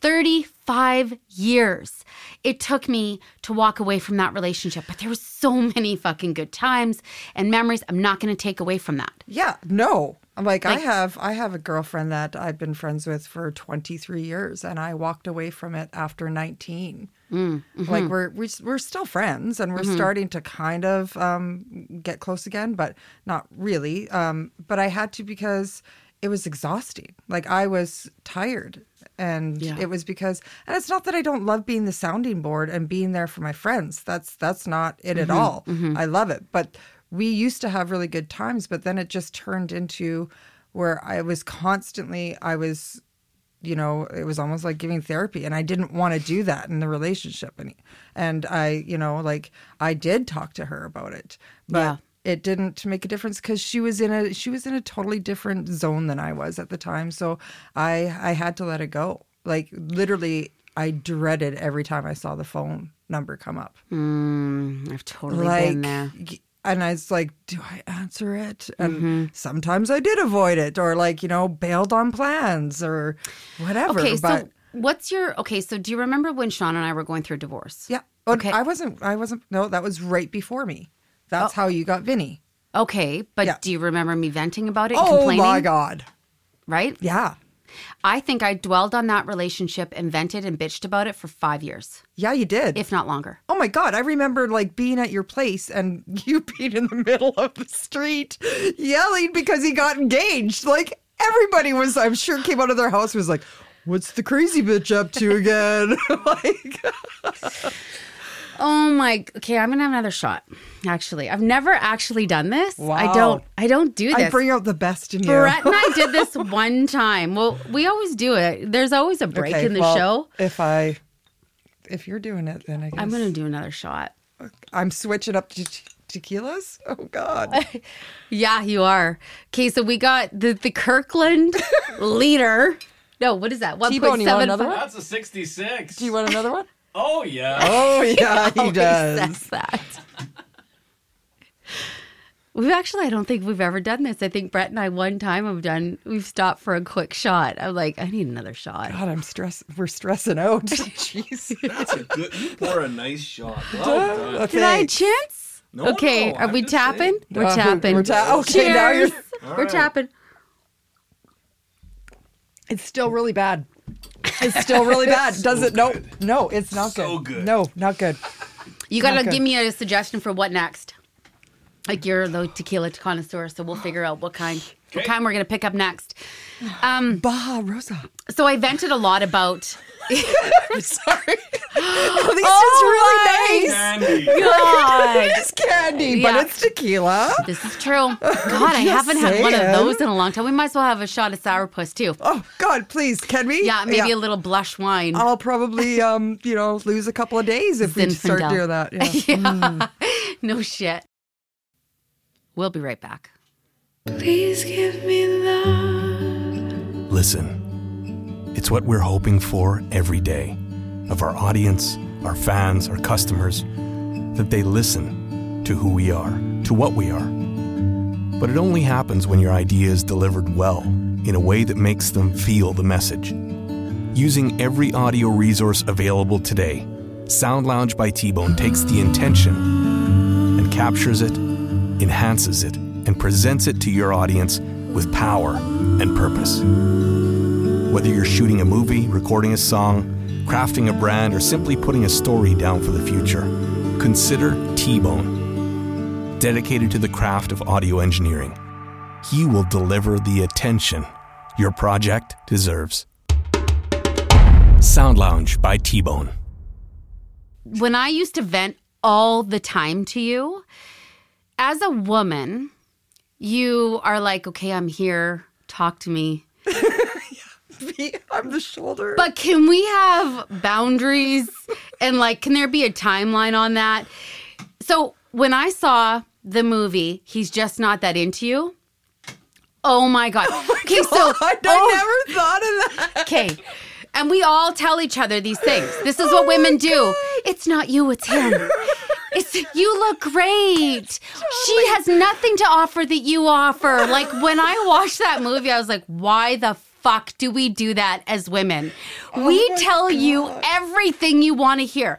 Speaker 1: 35 years. It took me to walk away from that relationship, but there was so many fucking good times and memories. I'm not going to take away from that.
Speaker 3: Yeah. No. I'm like, I have I have a girlfriend that I've been friends with for 23 years, and I walked away from it after 19.
Speaker 1: Mm, mm-hmm.
Speaker 3: Like we're we're we're still friends, and we're starting to kind of um, get close again, but not really. Um, but I had to because it was exhausting. Like I was tired, and
Speaker 1: Yeah.
Speaker 3: it was because, and it's not that I don't love being the sounding board and being there for my friends. That's that's not it
Speaker 1: Mm-hmm,
Speaker 3: at all. I love it, but we used to have really good times, but then it just turned into where I was constantly I was you know, it was almost like giving therapy, and I didn't want to do that in the relationship, and and I, you know, like I did talk to her about it, but.
Speaker 1: Yeah.
Speaker 3: It didn't make a difference because she was in a she was in a totally different zone than I was at the time. So I I had to let it go. Like literally, I dreaded every time I saw the phone number come up mm,
Speaker 1: I've totally
Speaker 3: like
Speaker 1: been there.
Speaker 3: and I was like, do I answer it? And mm-hmm. sometimes I did avoid it or like, you know, bailed on plans or whatever.
Speaker 1: Okay,
Speaker 3: but
Speaker 1: so what's your okay? So do you remember when Sean and I were going through a divorce?
Speaker 3: yeah.
Speaker 1: Okay.
Speaker 3: I wasn't I wasn't no, that was right before me. That's oh. how you got Vinny.
Speaker 1: Okay, but
Speaker 3: Yeah.
Speaker 1: do you remember me venting about it
Speaker 3: Oh
Speaker 1: complaining?
Speaker 3: my God.
Speaker 1: Right?
Speaker 3: Yeah.
Speaker 1: I think I dwelled on that relationship and vented and bitched about it for five years,
Speaker 3: Yeah, you did.
Speaker 1: if not longer.
Speaker 3: Oh my God. I remember like being at your place and (laughs) you being in the middle of the street yelling because he got engaged. Like everybody was, I'm sure, came out of their house and was like, What's the crazy bitch up to again? (laughs) like, (laughs)
Speaker 1: Oh my. Okay, I'm gonna have another shot. Actually, I've never actually done this.
Speaker 3: Wow.
Speaker 1: I don't. I don't do this.
Speaker 3: I bring out the best in you.
Speaker 1: Brett and I did this (laughs) one time. Well, we always do it. There's always a break
Speaker 3: Okay,
Speaker 1: in the
Speaker 3: well,
Speaker 1: show.
Speaker 3: If I, if you're doing it, then I guess
Speaker 1: I'm gonna do another shot.
Speaker 3: I'm switching up to te- tequilas. Oh God! (laughs)
Speaker 1: Yeah, you are. Okay, so we got the the Kirkland (laughs) leader. No, what is that? One
Speaker 3: T-Bone,
Speaker 1: point
Speaker 3: you want
Speaker 1: seven.
Speaker 3: another one?
Speaker 4: That's a 66.
Speaker 3: Do you want another one?
Speaker 4: Oh, yeah.
Speaker 3: Oh (laughs) yeah, he does.
Speaker 1: Says that. We've actually, I don't think we've ever done this. I think Brett and I one time have done. We've stopped for a quick shot. I'm like, I need another shot.
Speaker 3: God, I'm stress. We're stressing out. (laughs) Jeez.
Speaker 2: That's a good. You pour a nice shot. Well done.
Speaker 3: Okay.
Speaker 1: Can I chance?
Speaker 2: No,
Speaker 1: okay,
Speaker 2: no,
Speaker 1: are
Speaker 2: I'm
Speaker 1: we tapping?
Speaker 2: saying.
Speaker 1: We're
Speaker 3: Uh,
Speaker 1: tapping.
Speaker 3: we're ta- okay, now you're-
Speaker 1: Cheers.
Speaker 2: All
Speaker 1: We're
Speaker 2: right.
Speaker 1: tapping.
Speaker 3: It's still really bad. It's still really bad. (laughs) Does it? No, no, it's not
Speaker 2: So
Speaker 3: good.
Speaker 2: good.
Speaker 3: No, not good.
Speaker 1: You got to
Speaker 3: Okay.
Speaker 1: give me a suggestion for what next. Like you're the tequila connoisseur, so we'll figure out what kind, what kind we're gonna pick up next. Um,
Speaker 3: Baja Rosa.
Speaker 1: so I vented a lot about. (laughs)
Speaker 3: I'm sorry. oh, this
Speaker 1: Oh,
Speaker 3: is really nice.
Speaker 4: Candy. (laughs)
Speaker 1: God,
Speaker 3: It is candy,
Speaker 1: Yeah.
Speaker 3: but it's tequila.
Speaker 1: this is true. (laughs) God, I haven't had one of those in a long time. We might as well have a shot of sourpuss too.
Speaker 3: Oh God, please, can we?
Speaker 1: Yeah, maybe a little blush wine.
Speaker 3: I'll probably, um, you know, lose a couple of days if we start
Speaker 1: Zinfandel.
Speaker 3: doing that. Yeah.
Speaker 1: no shit. We'll be right back.
Speaker 5: Please give me love.
Speaker 2: Listen, it's what we're hoping for every day of our audience, our fans, our customers, that they listen to who we are, to what we are. But it only happens when your idea is delivered well, in a way that makes them feel the message. Using every audio resource available today, Sound Lounge by T Bone takes the intention and captures it, enhances it, and presents it to your audience with power and purpose. Whether you're shooting a movie, recording a song, crafting a brand, or simply putting a story down for the future, consider T Bone. Dedicated to the craft of audio engineering, he will deliver the attention your project deserves. Sound Lounge by T Bone.
Speaker 1: when I used to vent all the time to you, as a woman, you are like, okay, I'm here, talk to me. (laughs)
Speaker 3: I'm the shoulder.
Speaker 1: But can we have boundaries and like, can there be a timeline on that? So when I saw the movie, He's Just Not That Into You. Oh my God. (laughs) Oh okay, so.
Speaker 3: I,
Speaker 1: oh,
Speaker 3: never thought of that.
Speaker 1: Okay. And we all tell each other these things. This is what oh women do. It's not you, it's him. It's you look great. Oh she has nothing to offer that you offer. Like when I watched that movie, I was like, why the fuck do we do that as women? Oh we
Speaker 3: my
Speaker 1: tell you everything you want to hear.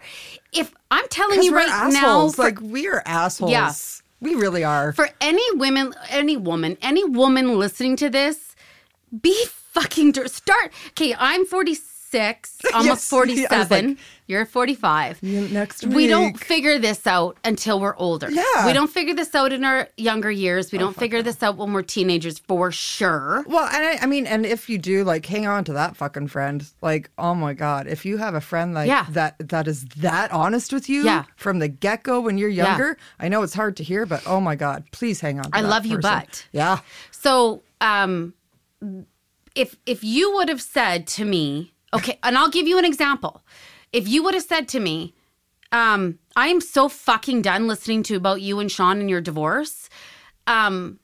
Speaker 1: If I'm telling you right now, for-
Speaker 3: like we are assholes.
Speaker 1: Yeah.
Speaker 3: We really are.
Speaker 1: for any women, any woman, any woman listening to this, be fucking start. Okay, I'm 46, almost (laughs)
Speaker 3: Yes, I was
Speaker 1: 47.
Speaker 3: like-
Speaker 1: You're 45.
Speaker 3: Yeah, next
Speaker 1: We don't figure this out until we're older.
Speaker 3: Yeah.
Speaker 1: We don't figure this out in our younger years. We don't figure this out when we're teenagers for sure.
Speaker 3: Well, and I, I mean, and if you do, like, hang on to that fucking friend. Like, oh my god, if you have a friend like
Speaker 1: Yeah.
Speaker 3: that that is that honest with you
Speaker 1: Yeah.
Speaker 3: from the get go when you're
Speaker 1: Yeah.
Speaker 3: younger, I know it's hard to hear, but oh my god, please hang on. to
Speaker 1: I
Speaker 3: that
Speaker 1: love you, but.
Speaker 3: yeah,
Speaker 1: So, um, if if you would have said to me, okay, and I'll give you an example. If you would have said to me, um, I am so fucking done listening to about you and Sean and your divorce, um,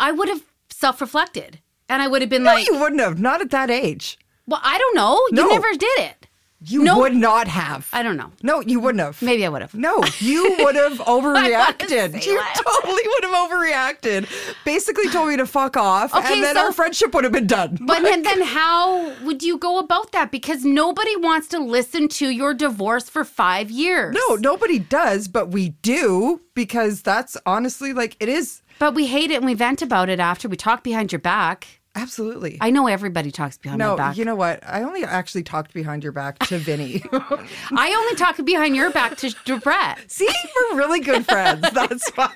Speaker 1: I would have self-reflected. And I would have been
Speaker 3: No,
Speaker 1: like,
Speaker 3: you wouldn't have. Not at that age.
Speaker 1: well, I don't know. You
Speaker 3: No.
Speaker 1: never did it.
Speaker 3: You would not have.
Speaker 1: I don't know.
Speaker 3: no, you wouldn't have.
Speaker 1: Maybe I would have.
Speaker 3: No, you (laughs) would have overreacted. You (laughs) totally would have overreacted. Basically told me to fuck off,
Speaker 1: Okay,
Speaker 3: and then
Speaker 1: so-
Speaker 3: our friendship would have been done.
Speaker 1: But then, then how would you go about that? Because nobody wants to listen to your divorce for five years.
Speaker 3: no, nobody does, but we do because that's honestly like it is.
Speaker 1: But we hate it and we vent about it after. We talk behind your back.
Speaker 3: Absolutely.
Speaker 1: I know everybody talks behind my
Speaker 3: no,
Speaker 1: back.
Speaker 3: you know what? I only actually talked behind your back to Vinny. (laughs) (laughs)
Speaker 1: I only talk behind your back to, to Brett.
Speaker 3: See, we're really good friends. (laughs) That's why.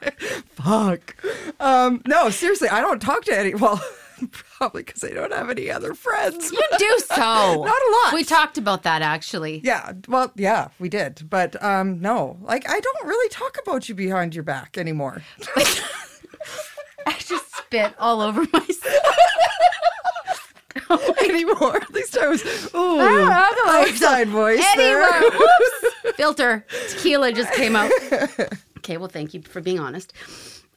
Speaker 3: Fuck. Um, no, seriously, I don't talk to any. Well, probably because I don't have any other friends.
Speaker 1: You do so.
Speaker 3: Not a lot.
Speaker 1: We talked about that actually.
Speaker 3: Yeah, well, yeah, we did, but um, no, like I don't really talk about you behind your back anymore.
Speaker 1: I just spit all over myself. (laughs)
Speaker 3: anymore. At least I was ooh
Speaker 1: I don't know.
Speaker 3: outside voice
Speaker 1: Anyway,
Speaker 3: there. (laughs)
Speaker 1: whoops. Filter. Tequila just came out. Okay, well, thank you for being honest.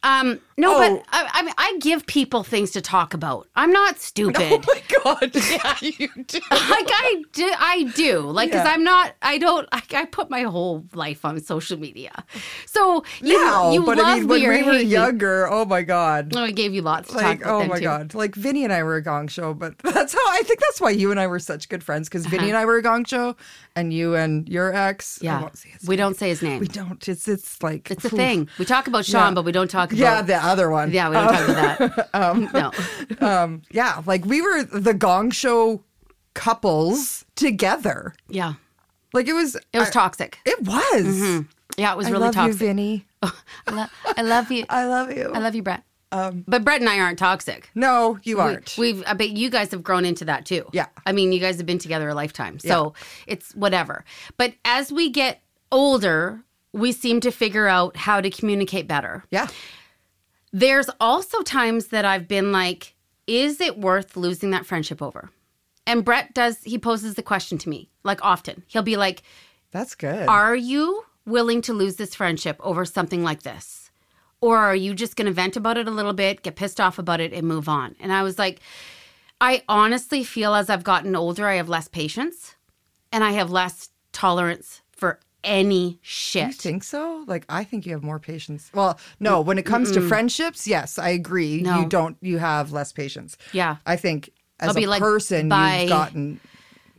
Speaker 1: Um, no,
Speaker 3: Oh.
Speaker 1: but I, I mean, I give people things to talk about. I'm not stupid. (laughs)
Speaker 3: Oh my god! (laughs) Yeah, you do. (laughs)
Speaker 1: like I do, I do. Like because
Speaker 3: Yeah.
Speaker 1: I'm not. I don't. I, I put my whole life on social media. So you,
Speaker 3: Now,
Speaker 1: you
Speaker 3: but
Speaker 1: love
Speaker 3: I mean, when
Speaker 1: me
Speaker 3: we were
Speaker 1: hate me.
Speaker 3: younger, oh my god.
Speaker 1: Oh, I gave you lots to talk
Speaker 3: Like, oh my
Speaker 1: too.
Speaker 3: god! Like Vinny and I were a Gong Show, but that's how I think that's why you and I were such good friends because Vinny and I were a Gong Show, and you and your ex. I.
Speaker 1: Yeah,
Speaker 3: won't say his
Speaker 1: we
Speaker 3: name.
Speaker 1: don't say his name.
Speaker 3: We don't. It's it's like
Speaker 1: it's a
Speaker 3: oof.
Speaker 1: thing. We talk about Sean,
Speaker 3: Yeah.
Speaker 1: but we don't talk about.
Speaker 3: Yeah, the other one.
Speaker 1: yeah, we don't talk about that. (laughs)
Speaker 3: Um,
Speaker 1: no. (laughs)
Speaker 3: um, yeah, like we were the Gong Show couples together.
Speaker 1: Yeah,
Speaker 3: Like it was.
Speaker 1: it was
Speaker 3: I-
Speaker 1: toxic.
Speaker 3: It was.
Speaker 1: Yeah, it was
Speaker 3: I
Speaker 1: really
Speaker 3: love
Speaker 1: toxic.
Speaker 3: you, Vinny. (laughs)
Speaker 1: I, lo- I love you.
Speaker 3: I love you.
Speaker 1: I love you, Brett. Um, but Brett and I aren't toxic.
Speaker 3: no, you aren't.
Speaker 1: We, have I bet you guys have grown into that too.
Speaker 3: Yeah.
Speaker 1: I mean, you guys have been together a lifetime. So it's whatever. But as we get older, we seem to figure out how to communicate better.
Speaker 3: yeah.
Speaker 1: There's also times that I've been like, is it worth losing that friendship over? And Brett does, he poses the question to me, like often. He'll be like,
Speaker 3: That's good.
Speaker 1: Are you willing to lose this friendship over something like this? Or are you just going to vent about it a little bit, get pissed off about it, and move on? And I was like, I honestly feel as I've gotten older, I have less patience and I have less tolerance for any shit.
Speaker 3: you think so? Like I think you have more patience. Well, no, mm, when it comes to friendships, yes, I agree.
Speaker 1: No.
Speaker 3: You don't you have less patience.
Speaker 1: Yeah.
Speaker 3: I think as
Speaker 1: I'll
Speaker 3: a
Speaker 1: like,
Speaker 3: person you've gotten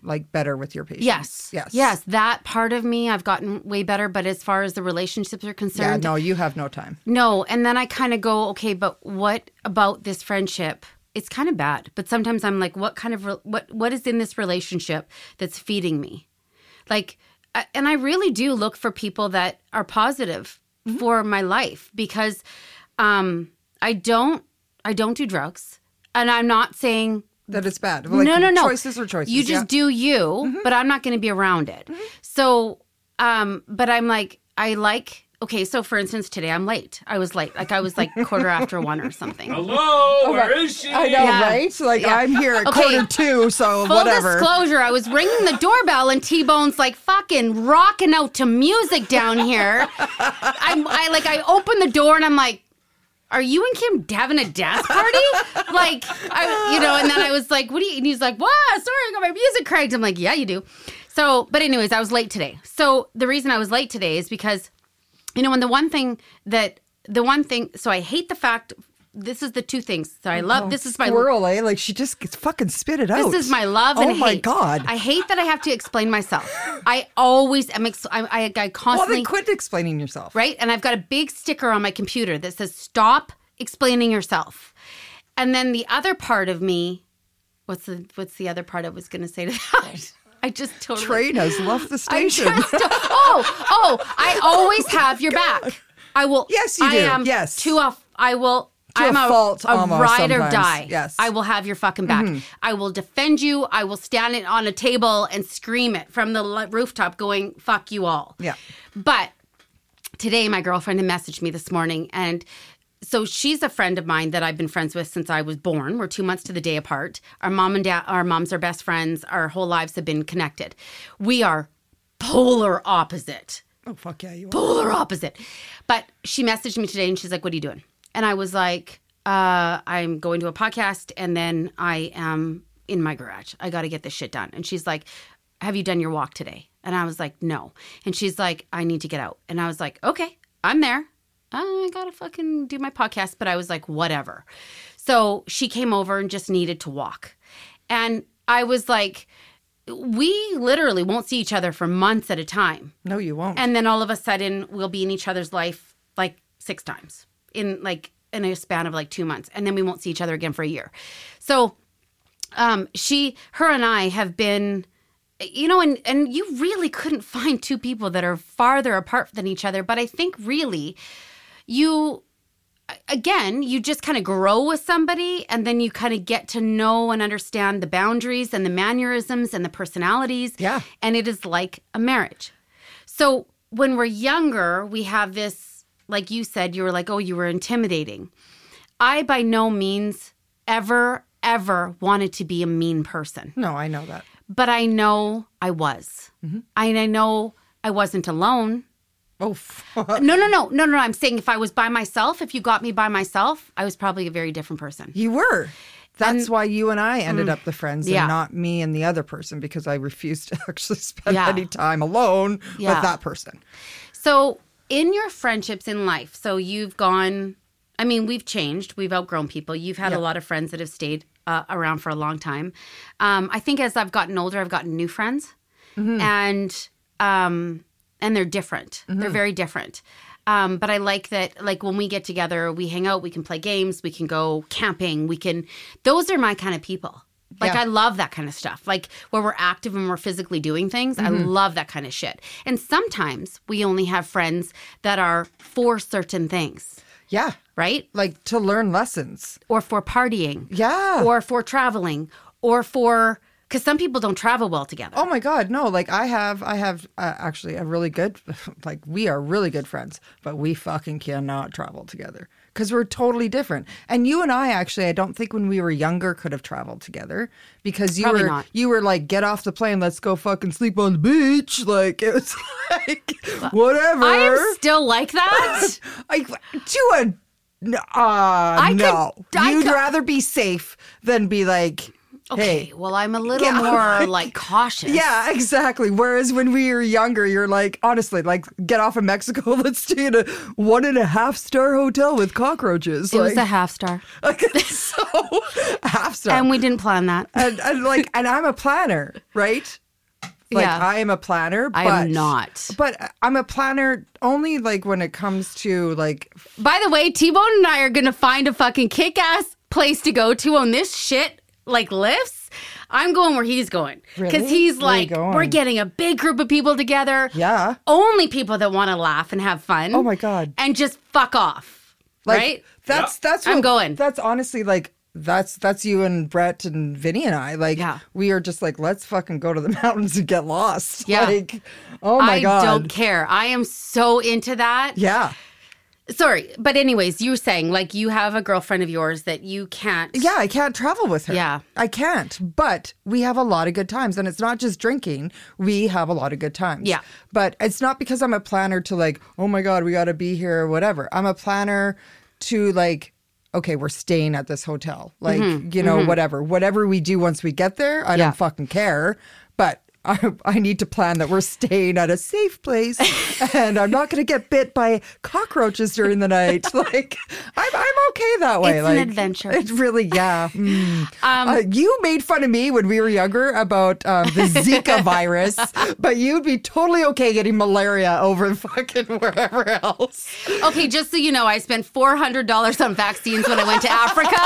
Speaker 3: like better with your patience.
Speaker 1: Yes.
Speaker 3: Yes.
Speaker 1: Yes. That part of me, I've gotten way better. But as far as the relationships are concerned, Yeah,
Speaker 3: no, you have no time.
Speaker 1: No, and then I kind of go, okay, but what about this friendship? It's kind of bad, but sometimes I'm like, what kind of re- what what is in this relationship that's feeding me? Like, I- and I really do look for people that are positive for my life because um, I don't I don't do drugs, and I'm not saying
Speaker 3: That it's bad. Like,
Speaker 1: no, no, no.
Speaker 3: Choices are choices.
Speaker 1: You just
Speaker 3: yeah.
Speaker 1: do you, but I'm not going to be around it. So, um, but I'm like, I like. Okay, so for instance, today I'm late. I was late, like I was like quarter (laughs) after one or something.
Speaker 2: Hello, where is she?
Speaker 3: I know,
Speaker 1: Yeah.
Speaker 3: right? Like
Speaker 1: Yeah.
Speaker 3: I'm here at
Speaker 1: Okay.
Speaker 3: quarter two, so
Speaker 1: Full
Speaker 3: whatever.
Speaker 1: disclosure, I was ringing the doorbell and T Bone's like fucking rocking out to music down here. I'm I like I open the door and I'm like, are you and Kim having a dance party? like, I, you know, and then I was like, what do you, and he's like, what? Sorry, I got my music cranked. I'm like, yeah, you do. So, but anyways, I was late today. So the reason I was late today is because, you know, and the one thing that, the one thing, so I hate the fact, this is the two things. So I love, this is my,
Speaker 3: Squirrel, eh? Like she just gets fucking spit it out.
Speaker 1: this is my love and
Speaker 3: Oh my
Speaker 1: hate.
Speaker 3: god.
Speaker 1: I hate that I have to explain myself. I always am. Ex- I, I, I
Speaker 3: well,
Speaker 1: constantly
Speaker 3: then quit explaining yourself.
Speaker 1: right, and I've got a big sticker on my computer that says "Stop explaining yourself." And then the other part of me, what's the what's the other part I was going to say to that? I just totally
Speaker 3: Train has left the (laughs) station.
Speaker 1: just oh oh I always have your (laughs) back. I will.
Speaker 3: Yes, you
Speaker 1: I
Speaker 3: do.
Speaker 1: am
Speaker 3: Yes.
Speaker 1: To a. I will. I'm a,
Speaker 3: fault
Speaker 1: a
Speaker 3: almost
Speaker 1: ride or die.
Speaker 3: Yes. Mm-hmm.
Speaker 1: I will have your fucking back. I will defend you. I will stand it on a table and scream it from the rooftop, going "fuck you all."
Speaker 3: Yeah.
Speaker 1: But today, my girlfriend had messaged me this morning and so she's a friend of mine that I've been friends with since I was born. We're two months to the day apart. Our mom and dad, our moms are best friends. Our whole lives have been connected. We are polar opposite
Speaker 3: Oh fuck yeah, you are.
Speaker 1: polar opposite. But she messaged me today and she's like, What are you doing? And I was like, uh, I'm going to a podcast and then I am in my garage. I got to get this shit done. And she's like, Have you done your walk today? And I was like, No. And she's like, I need to get out. And I was like, Okay, I'm there. I gotta fucking do my podcast. But I was like, Whatever. So she came over and just needed to walk. And I was like, we literally won't see each other for months at a time.
Speaker 3: No, you won't.
Speaker 1: And then all of a sudden, we'll be in each other's life like six times in like in a span of like two months, and then we won't see each other again for a year. So, um, she, her, and I have been, you know, and and you really couldn't find two people that are farther apart than each other. But I think really, you again, you just kind of grow with somebody and then you kind of get to know and understand the boundaries and the mannerisms and the personalities.
Speaker 3: Yeah.
Speaker 1: And it is like a marriage. So when we're younger, we have this, like you said, you were like, oh, you were intimidating. I by no means ever, ever wanted to be a mean person,
Speaker 3: no, I know that.
Speaker 1: but I know I was. I, and I know I wasn't alone.
Speaker 3: Oh, fuck.
Speaker 1: No, no, no, no, no. I'm saying if I was by myself, if you got me by myself, I was probably a very different person.
Speaker 3: you were. That's why you and I ended up the friends
Speaker 1: Mm. yeah.
Speaker 3: and not me and the other person because I refused to (laughs) actually spend
Speaker 1: Yeah.
Speaker 3: any time alone
Speaker 1: Yeah.
Speaker 3: with that person.
Speaker 1: So, in your friendships in life, so you've gone, I mean, we've changed, we've outgrown people. You've had a lot of friends that have stayed uh, around for a long time. Um, I think as I've gotten older, I've gotten new friends,
Speaker 3: Mm-hmm.
Speaker 1: and um, and they're different. They're very different. Um, but I like that, like when we get together, we hang out, we can play games, we can go camping, we can. Those are my kind of people. Like
Speaker 3: Yeah.
Speaker 1: I love that kind of stuff. Like where we're active and we're physically doing things. I love that kind of shit. And sometimes we only have friends that are for certain things,
Speaker 3: Yeah.
Speaker 1: right?
Speaker 3: Like to learn lessons.
Speaker 1: Or for partying.
Speaker 3: Yeah.
Speaker 1: Or for traveling. Or for because some people don't travel well together.
Speaker 3: Oh my God, no! Like I have, I have uh, actually a really good, (laughs) like we are really good friends, but we fucking cannot travel together because we're totally different. And you and I actually, I don't think when we were younger could have traveled together because you
Speaker 1: Probably
Speaker 3: were,
Speaker 1: not.
Speaker 3: you were like, get off the plane, let's go fucking sleep on the beach. (laughs) Like it was like whatever.
Speaker 1: I am still like that. (laughs)
Speaker 3: like to a. Uh,
Speaker 1: could-
Speaker 3: no,
Speaker 1: I
Speaker 3: you'd
Speaker 1: could-
Speaker 3: rather be safe than be like,
Speaker 1: okay,
Speaker 3: hey,
Speaker 1: well, I'm a little
Speaker 3: Yeah. (laughs)
Speaker 1: more like cautious.
Speaker 3: Yeah, exactly. Whereas when we were younger, you're like, honestly, like, get off of Mexico. (laughs) Let's stay in a one and a half star hotel with cockroaches.
Speaker 1: It
Speaker 3: like,
Speaker 1: was a half star. (laughs)
Speaker 3: like, so half star.
Speaker 1: And we didn't plan that.
Speaker 3: and, and like, and I'm a planner, right? Like,
Speaker 1: Yeah.
Speaker 3: I am a planner.
Speaker 1: I
Speaker 3: but,
Speaker 1: am not.
Speaker 3: But I'm a planner only like when it comes to like,
Speaker 1: By the way, T Bone and I are gonna find a fucking kick ass place to go to on this shit like lifts. I'm going where he's going because
Speaker 3: Really?
Speaker 1: he's
Speaker 3: Where you
Speaker 1: like,
Speaker 3: going?
Speaker 1: we're getting a big group of people together.
Speaker 3: yeah.
Speaker 1: Only people that want to laugh and have fun.
Speaker 3: Oh my God.
Speaker 1: And just fuck off.
Speaker 3: Like,
Speaker 1: right?
Speaker 3: That's that's
Speaker 1: I'm
Speaker 3: what-
Speaker 1: going.
Speaker 3: That's honestly like that's that's you and Brett and Vinny and I. Like
Speaker 1: Yeah.
Speaker 3: we are just like let's fucking go to the (laughs) mountains and get lost.
Speaker 1: Yeah.
Speaker 3: Like oh my
Speaker 1: I
Speaker 3: god.
Speaker 1: don't care. I am so into that.
Speaker 3: Yeah.
Speaker 1: Sorry, but anyways, you were saying like you have a girlfriend of yours that you can't.
Speaker 3: Yeah, I can't travel with her.
Speaker 1: Yeah.
Speaker 3: I can't. But we have a lot of good times. And it's not just drinking. We have a lot of good times.
Speaker 1: Yeah.
Speaker 3: But it's not because I'm a planner to like, oh my God, we got to be here or whatever. I'm a planner to like, okay, we're staying at this hotel. Like, you know, whatever. Whatever we do once we get there, I
Speaker 1: Mm-hmm. Yeah.
Speaker 3: don't fucking care. But I, I need to plan that we're staying at a safe place and I'm not going to get bit by cockroaches during the night. (laughs) Like, I'm, I'm okay that way.
Speaker 1: It's an
Speaker 3: like,
Speaker 1: adventure.
Speaker 3: It's really, yeah. (laughs) Mm. uh, you made fun of me when we were younger about um, the Zika (laughs) virus, but you'd be totally okay getting malaria over fucking wherever else.
Speaker 1: Okay, just so you know, I spent four hundred dollars on vaccines when I went to Africa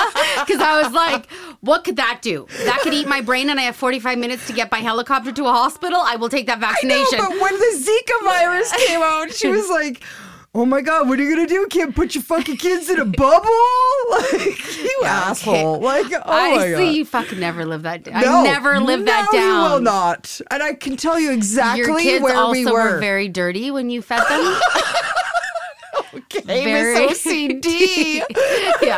Speaker 1: because I was like, "What could that do? That could eat my brain, and I have forty-five minutes to get by helicopter to a hospital. I will take that
Speaker 3: I know,
Speaker 1: vaccination."
Speaker 3: but when the Zika (laughs) virus came out, she was like, "Oh my god, what are you gonna do? Can't put your fucking kids in a (laughs) bubble? (laughs) Like you asshole! Like oh
Speaker 1: I
Speaker 3: my
Speaker 1: see
Speaker 3: god."
Speaker 1: you fucking never live that. down.
Speaker 3: No,
Speaker 1: I never live that down.
Speaker 3: You will not, and I can tell you exactly
Speaker 1: Your kids
Speaker 3: where
Speaker 1: also
Speaker 3: we
Speaker 1: were.
Speaker 3: were.
Speaker 1: very dirty when you fed them.
Speaker 3: Okay,
Speaker 1: Very-
Speaker 3: Miss OCD.
Speaker 1: yeah,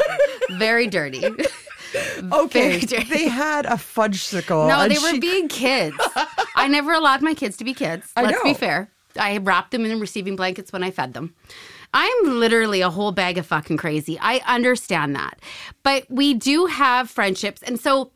Speaker 1: very dirty.
Speaker 3: Okay, they had a Fudgsicle.
Speaker 1: No, they were
Speaker 3: she-
Speaker 1: being kids. I never allowed my kids to be kids. (laughs)
Speaker 3: I
Speaker 1: Let's be fair. I wrapped them in receiving blankets when I fed them. I'm literally a whole bag of fucking crazy. I understand that. But we do have friendships and so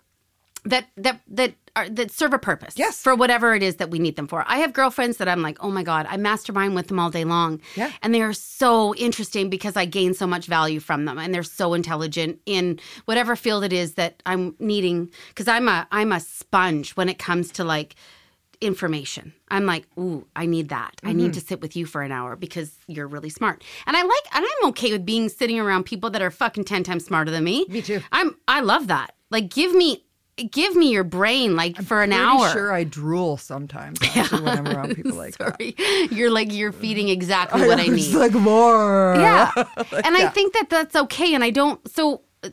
Speaker 1: that that that are that serve a purpose.
Speaker 3: Yes.
Speaker 1: For whatever it is that we need them for. I have girlfriends that I'm like, oh my God, I mastermind with them all day long.
Speaker 3: Yeah.
Speaker 1: And they are so interesting because I gain so much value from them and they're so intelligent in whatever field it is that I'm needing. Cause I'm a I'm a sponge when it comes to like information. I'm like, ooh, I need that. I
Speaker 3: Mm-hmm.
Speaker 1: need to sit with you for an hour because you're really smart. And I like and I'm okay with being sitting around people that are fucking 10 times smarter than me.
Speaker 3: Me too.
Speaker 1: I'm I love that. Like give me give me your brain like for an hour.
Speaker 3: sure I drool sometimes (laughs) actually, when I'm around people like that.
Speaker 1: Sorry. You're like you're feeding exactly what I
Speaker 3: I'm
Speaker 1: need.
Speaker 3: like more.
Speaker 1: yeah. (laughs) and I think that that's okay and I don't so uh,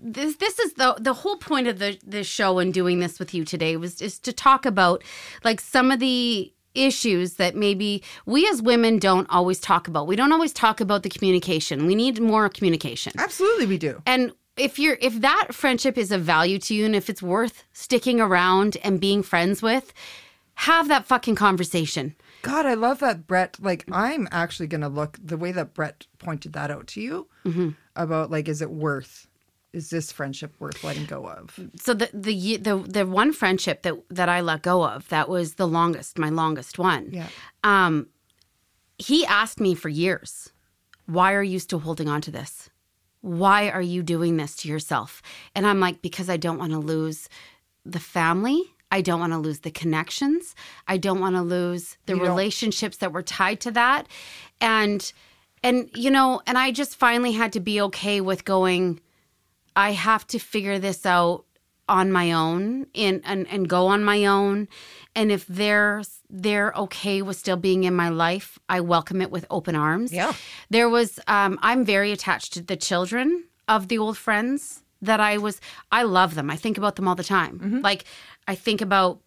Speaker 1: this this is the the whole point of the the show and doing this with you today was is to talk about like some of the issues that maybe we as women don't always talk about. We don't always talk about the communication. We need more communication.
Speaker 3: Absolutely, we do.
Speaker 1: And if you're if that friendship is of value to you and if it's worth sticking around and being friends with, have that fucking conversation.
Speaker 3: God, I love that Brett. Like, I'm actually going to look the way that Brett pointed that out to you
Speaker 1: Mm-hmm.
Speaker 3: about like, is it worth? Is this friendship worth letting go of?
Speaker 1: So the the the the one friendship that that I let go of that was the longest, my longest one.
Speaker 3: Yeah.
Speaker 1: Um, he asked me for years, "Why are you still holding on to this? Why are you doing this to yourself?" And I'm like, "Because I don't want to lose the family." I don't want to lose the connections. I don't want to lose the
Speaker 3: You don't-
Speaker 1: relationships that were tied to that. And and you know, and I just finally had to be okay with going I have to figure this out on my own and, and and go on my own. And if they're they're okay with still being in my life, I welcome it with open arms.
Speaker 3: Yeah.
Speaker 1: There was um, I'm very attached to the children of the old friends that I was I love them. I think about them all the time. Like I think about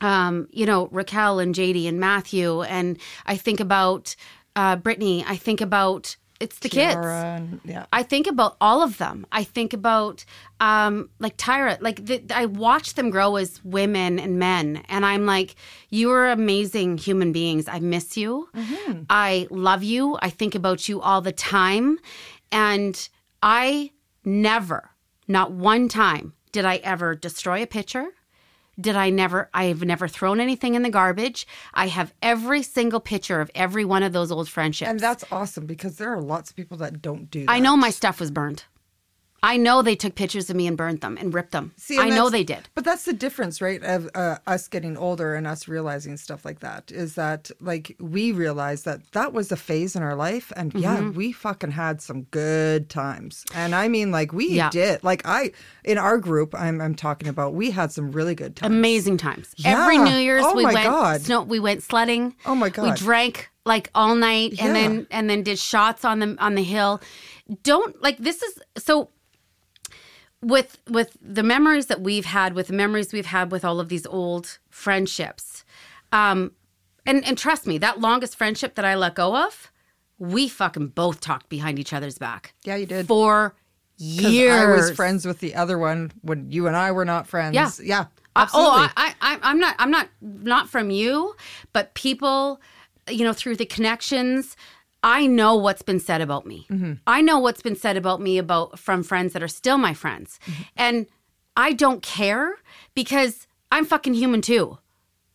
Speaker 1: um, you know, Raquel and JD and Matthew and I think about uh, Brittany. I think about it's the kids.
Speaker 3: And- yeah.
Speaker 1: I think about all of them. I think about um, like Tyra. Like the, I watch them grow as women and men, and I'm like, you are amazing human beings. I miss you. I love you. I think about you all the time, and I never, not one time, did I ever destroy a picture. Did I never? I have never thrown anything in the garbage. I have every single picture of every one of those old friendships.
Speaker 3: And that's awesome because there are lots of people that don't do that.
Speaker 1: I know my stuff was burned. I know they took pictures of me and burned them and ripped them.
Speaker 3: See, and
Speaker 1: I know they did.
Speaker 3: But that's the difference, right? Of uh, us getting older and us realizing stuff like that is that, like, we realize that that was a phase in our life, and yeah,
Speaker 1: Mm-hmm.
Speaker 3: we fucking had some good times, and I mean, like, we
Speaker 1: Yeah.
Speaker 3: did. Like, I in our group, I'm I'm talking about, we had some really good times.
Speaker 1: Amazing times.
Speaker 3: Yeah.
Speaker 1: Every New Year's
Speaker 3: Oh
Speaker 1: we
Speaker 3: my
Speaker 1: went
Speaker 3: God.
Speaker 1: snow we went sledding.
Speaker 3: Oh my God!
Speaker 1: We drank like all night and
Speaker 3: Yeah.
Speaker 1: then and then did shots on the on the hill. Don't like this is so with with the memories that we've had with the memories we've had with all of these old friendships. Um and and trust me, that longest friendship that I let go of, we fucking both talked behind each other's back.
Speaker 3: Yeah, you did.
Speaker 1: For years.
Speaker 3: I was friends with the other one when you and I were not friends.
Speaker 1: Yeah.
Speaker 3: yeah,
Speaker 1: I-
Speaker 3: absolutely.
Speaker 1: oh, I, I, I'm not. I'm not. Not from you, but people, you know, through the connections. I know what's been said about me.
Speaker 3: Mm-hmm.
Speaker 1: I know what's been said about me about from friends that are still my friends,
Speaker 3: Mm-hmm.
Speaker 1: and I don't care because I'm fucking human too.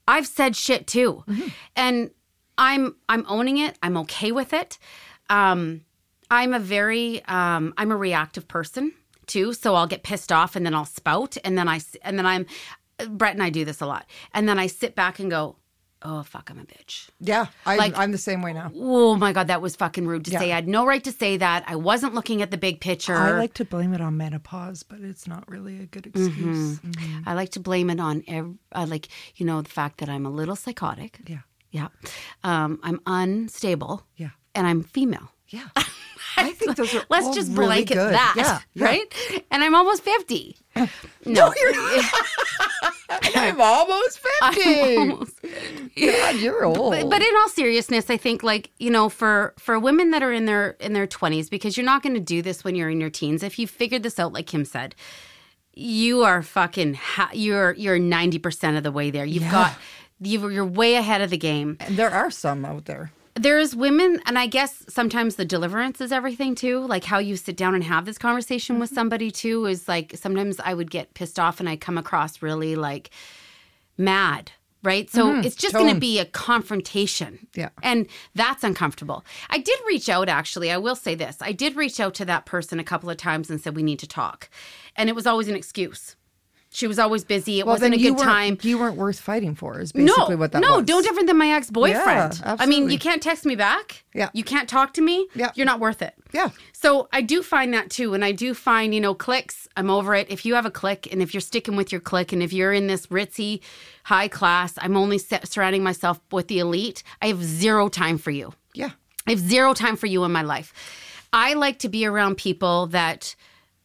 Speaker 1: I've said shit too,
Speaker 3: Mm-hmm.
Speaker 1: and I'm I'm owning it. I'm okay with it. Um, I'm a very um, I'm a reactive person too, so I'll get pissed off and then I'll spout and then I and then I'm Brett and I do this a lot, and then I sit back and go, oh fuck, I'm a bitch.
Speaker 3: yeah, I,
Speaker 1: like-
Speaker 3: I'm the same way now.
Speaker 1: Oh my god, that was fucking rude to
Speaker 3: Yeah.
Speaker 1: say. I had no right to say that. I wasn't looking at the big picture.
Speaker 3: I like to blame it on menopause, but it's not really a good excuse.
Speaker 1: Mm-hmm. I like to blame it on ev- uh, like you know the fact that I'm a little psychotic.
Speaker 3: Yeah,
Speaker 1: Yeah, um, I'm unstable.
Speaker 3: Yeah.
Speaker 1: and I'm female.
Speaker 3: yeah. (laughs) I think those are
Speaker 1: Let's just
Speaker 3: really
Speaker 1: blanket
Speaker 3: good.
Speaker 1: that,
Speaker 3: Yeah, yeah.
Speaker 1: right? And I'm almost 50. No, (laughs)
Speaker 3: I'm almost 50.
Speaker 1: I'm almost 50.
Speaker 3: God, you're old.
Speaker 1: But, but in all seriousness, I think like you know, for for women that are in their in their twenties, because you're not going to do this when you're in your teens. If you figured this out, like Kim said, you are fucking ha- you're you're ninety percent of the way there. You've
Speaker 3: Yeah.
Speaker 1: got you you're way ahead of the game.
Speaker 3: and there are some out there.
Speaker 1: There's women, and I guess sometimes the deliverance is everything too. Like how you sit down and have this conversation with mm-hmm. somebody too is like sometimes I would get pissed off and I come across really like mad, right? So mm-hmm. it's just going to be a confrontation.
Speaker 3: Yeah.
Speaker 1: And that's uncomfortable. I did reach out actually. I will say this. I did reach out to that person a couple of times and said, we need to talk. And it was always an excuse. She was always busy. It wasn't a good time.
Speaker 3: You weren't worth fighting for. Is basically
Speaker 1: no,
Speaker 3: what that
Speaker 1: no,
Speaker 3: was.
Speaker 1: no different than my ex boyfriend.
Speaker 3: Yeah,
Speaker 1: I mean, you can't text me back.
Speaker 3: Yeah.
Speaker 1: You can't talk to me.
Speaker 3: Yeah.
Speaker 1: You're not worth it.
Speaker 3: Yeah.
Speaker 1: So I do find that too. And I do find, you know, clicks, I'm over it. If you have a click and if you're sticking with your click and if you're in this ritzy high class, I'm only surrounding myself with the elite, I have zero time for you.
Speaker 3: Yeah.
Speaker 1: I have zero time for you in my life. I like to be around people that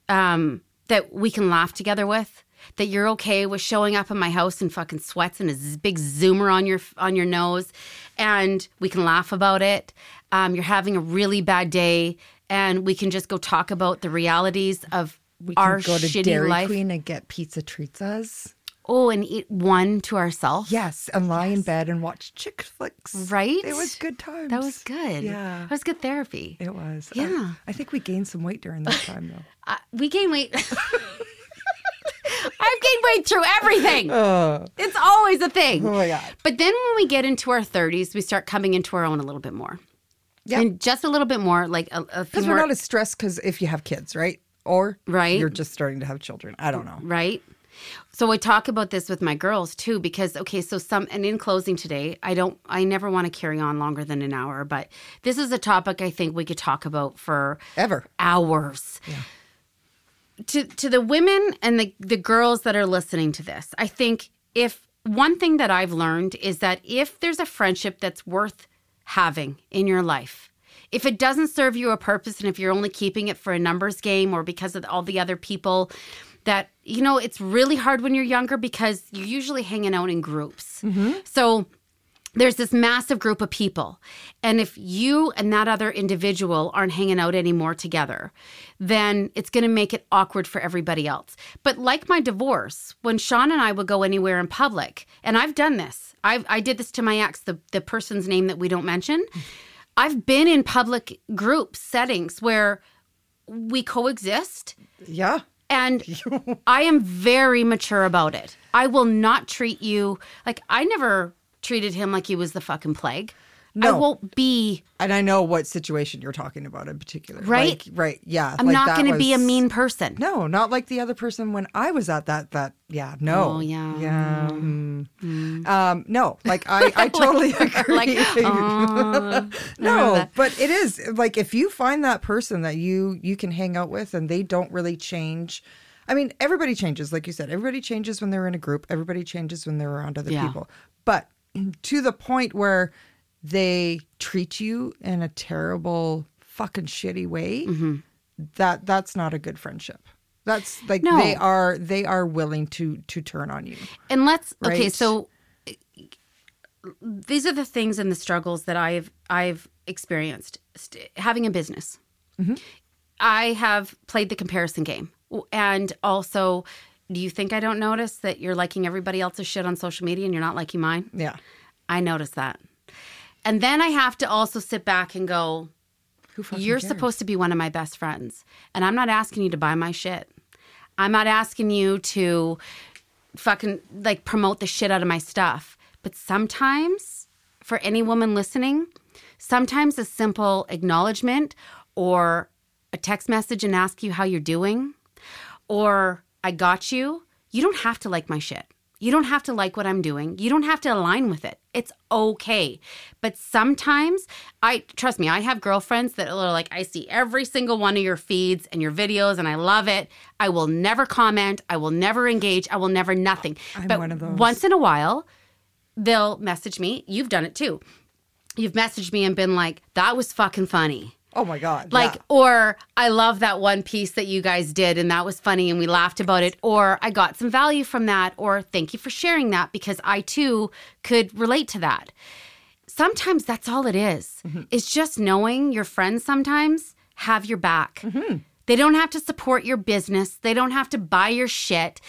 Speaker 1: um, that we can laugh together with. That you're okay with showing up in my house in fucking sweats and a big zoomer on your on your nose, and we can laugh about it. Um, you're having a really bad day, and we can just go talk about the realities of
Speaker 3: We can
Speaker 1: our
Speaker 3: go to
Speaker 1: shitty
Speaker 3: Dairy
Speaker 1: life.
Speaker 3: Queen and get pizza treats us.
Speaker 1: Oh, and eat one to ourselves.
Speaker 3: Yes, and lie in bed and watch chick flicks.
Speaker 1: Right?
Speaker 3: It was good times.
Speaker 1: That was good.
Speaker 3: Yeah.
Speaker 1: That was good therapy.
Speaker 3: It was. I-
Speaker 1: Yeah.
Speaker 3: I, think we gained some weight during that time though. (laughs)
Speaker 1: Uh, we gained weight. (laughs) I've gained weight through everything. Uh. it's always a thing.
Speaker 3: Oh my God.
Speaker 1: But then when we get into our 30s, we start coming into our own a little bit more.
Speaker 3: Yeah.
Speaker 1: And just a little bit more, like a, a few
Speaker 3: Because we're not as stressed because if you have kids, right? Or
Speaker 1: Right.
Speaker 3: you're just starting to have children. I don't know.
Speaker 1: right? So I talk about this with my girls too because okay, so some and in closing today, I don't I never want to carry on longer than an hour, but this is a topic I think we could talk about for
Speaker 3: Ever.
Speaker 1: hours. To to the women and the the girls that are listening to this, I think if one thing that I've learned is that if there's a friendship that's worth having in your life, if it doesn't serve you a purpose and if you're only keeping it for a numbers game or because of all the other people that you know it's really hard when you're younger because you're usually hanging out in groups. Mm-hmm. So there's this massive group of people. And if you and that other individual aren't hanging out anymore together, then it's going to make it awkward for everybody else. But like my divorce, when Sean and I would go anywhere in public, and I've done this, I've, I did this to my ex, the, the person's name that we don't mention. I've been in public group settings where we coexist
Speaker 3: Yeah.
Speaker 1: and (laughs) I am very mature about it. I will not treat you like I never treated him like he was the fucking plague. I
Speaker 3: No.
Speaker 1: won't be.
Speaker 3: And I know what situation you're talking about in particular.
Speaker 1: Right?
Speaker 3: Like, right. Yeah.
Speaker 1: I'm
Speaker 3: like
Speaker 1: not going to be a mean person.
Speaker 3: No, not like the other person when I was at that. That yeah, no,
Speaker 1: Oh, yeah.
Speaker 3: yeah, mm. um, no. Like I, I (laughs) totally (laughs) agree.
Speaker 1: Like, oh, (laughs)
Speaker 3: no, but it is like if you find that person that you you can hang out with and they don't really change. I mean, everybody changes, like you said. Everybody changes when they're in a group. Everybody changes when they're around other
Speaker 1: Yeah.
Speaker 3: people. But to the point where they treat you in a terrible, fucking shitty way,
Speaker 1: Mm-hmm.
Speaker 3: that that's not a good friendship. That's like
Speaker 1: No.
Speaker 3: they are they are willing to to turn on you.
Speaker 1: and let's okay. So these are the things and the struggles that I've I've experienced St- having a business.
Speaker 3: Mm-hmm.
Speaker 1: I have played the comparison game, and also. Do you think I don't notice that you're liking everybody else's shit on social media and you're not liking mine?
Speaker 3: Yeah.
Speaker 1: I notice that. And then I have to also sit back and go, You're
Speaker 3: cares?
Speaker 1: supposed to be one of my best friends. And I'm not asking you to buy my shit. I'm not asking you to fucking like promote the shit out of my stuff. But sometimes, for any woman listening, sometimes a simple acknowledgement or a text message and ask you how you're doing or I got you, you don't have to like my shit. You don't have to like what I'm doing. You don't have to align with it. It's okay. But sometimes I trust me, I have girlfriends that are like, I see every single one of your feeds and your videos and I love it. I will never comment. I will never engage. I will never nothing.
Speaker 3: I'm
Speaker 1: but
Speaker 3: one of those.
Speaker 1: once in a while, they'll message me. You've done it too. You've messaged me and been like, that was fucking funny.
Speaker 3: Oh my god.
Speaker 1: Like,
Speaker 3: yeah.
Speaker 1: or I love that one piece that you guys did and that was funny and we laughed about it. Or I got some value from that. Or thank you for sharing that because I too could relate to that. Sometimes that's all it is. Mm-hmm. It's just knowing your friends sometimes have your back. Mm-hmm. They don't have to support your business, they don't have to buy your shit.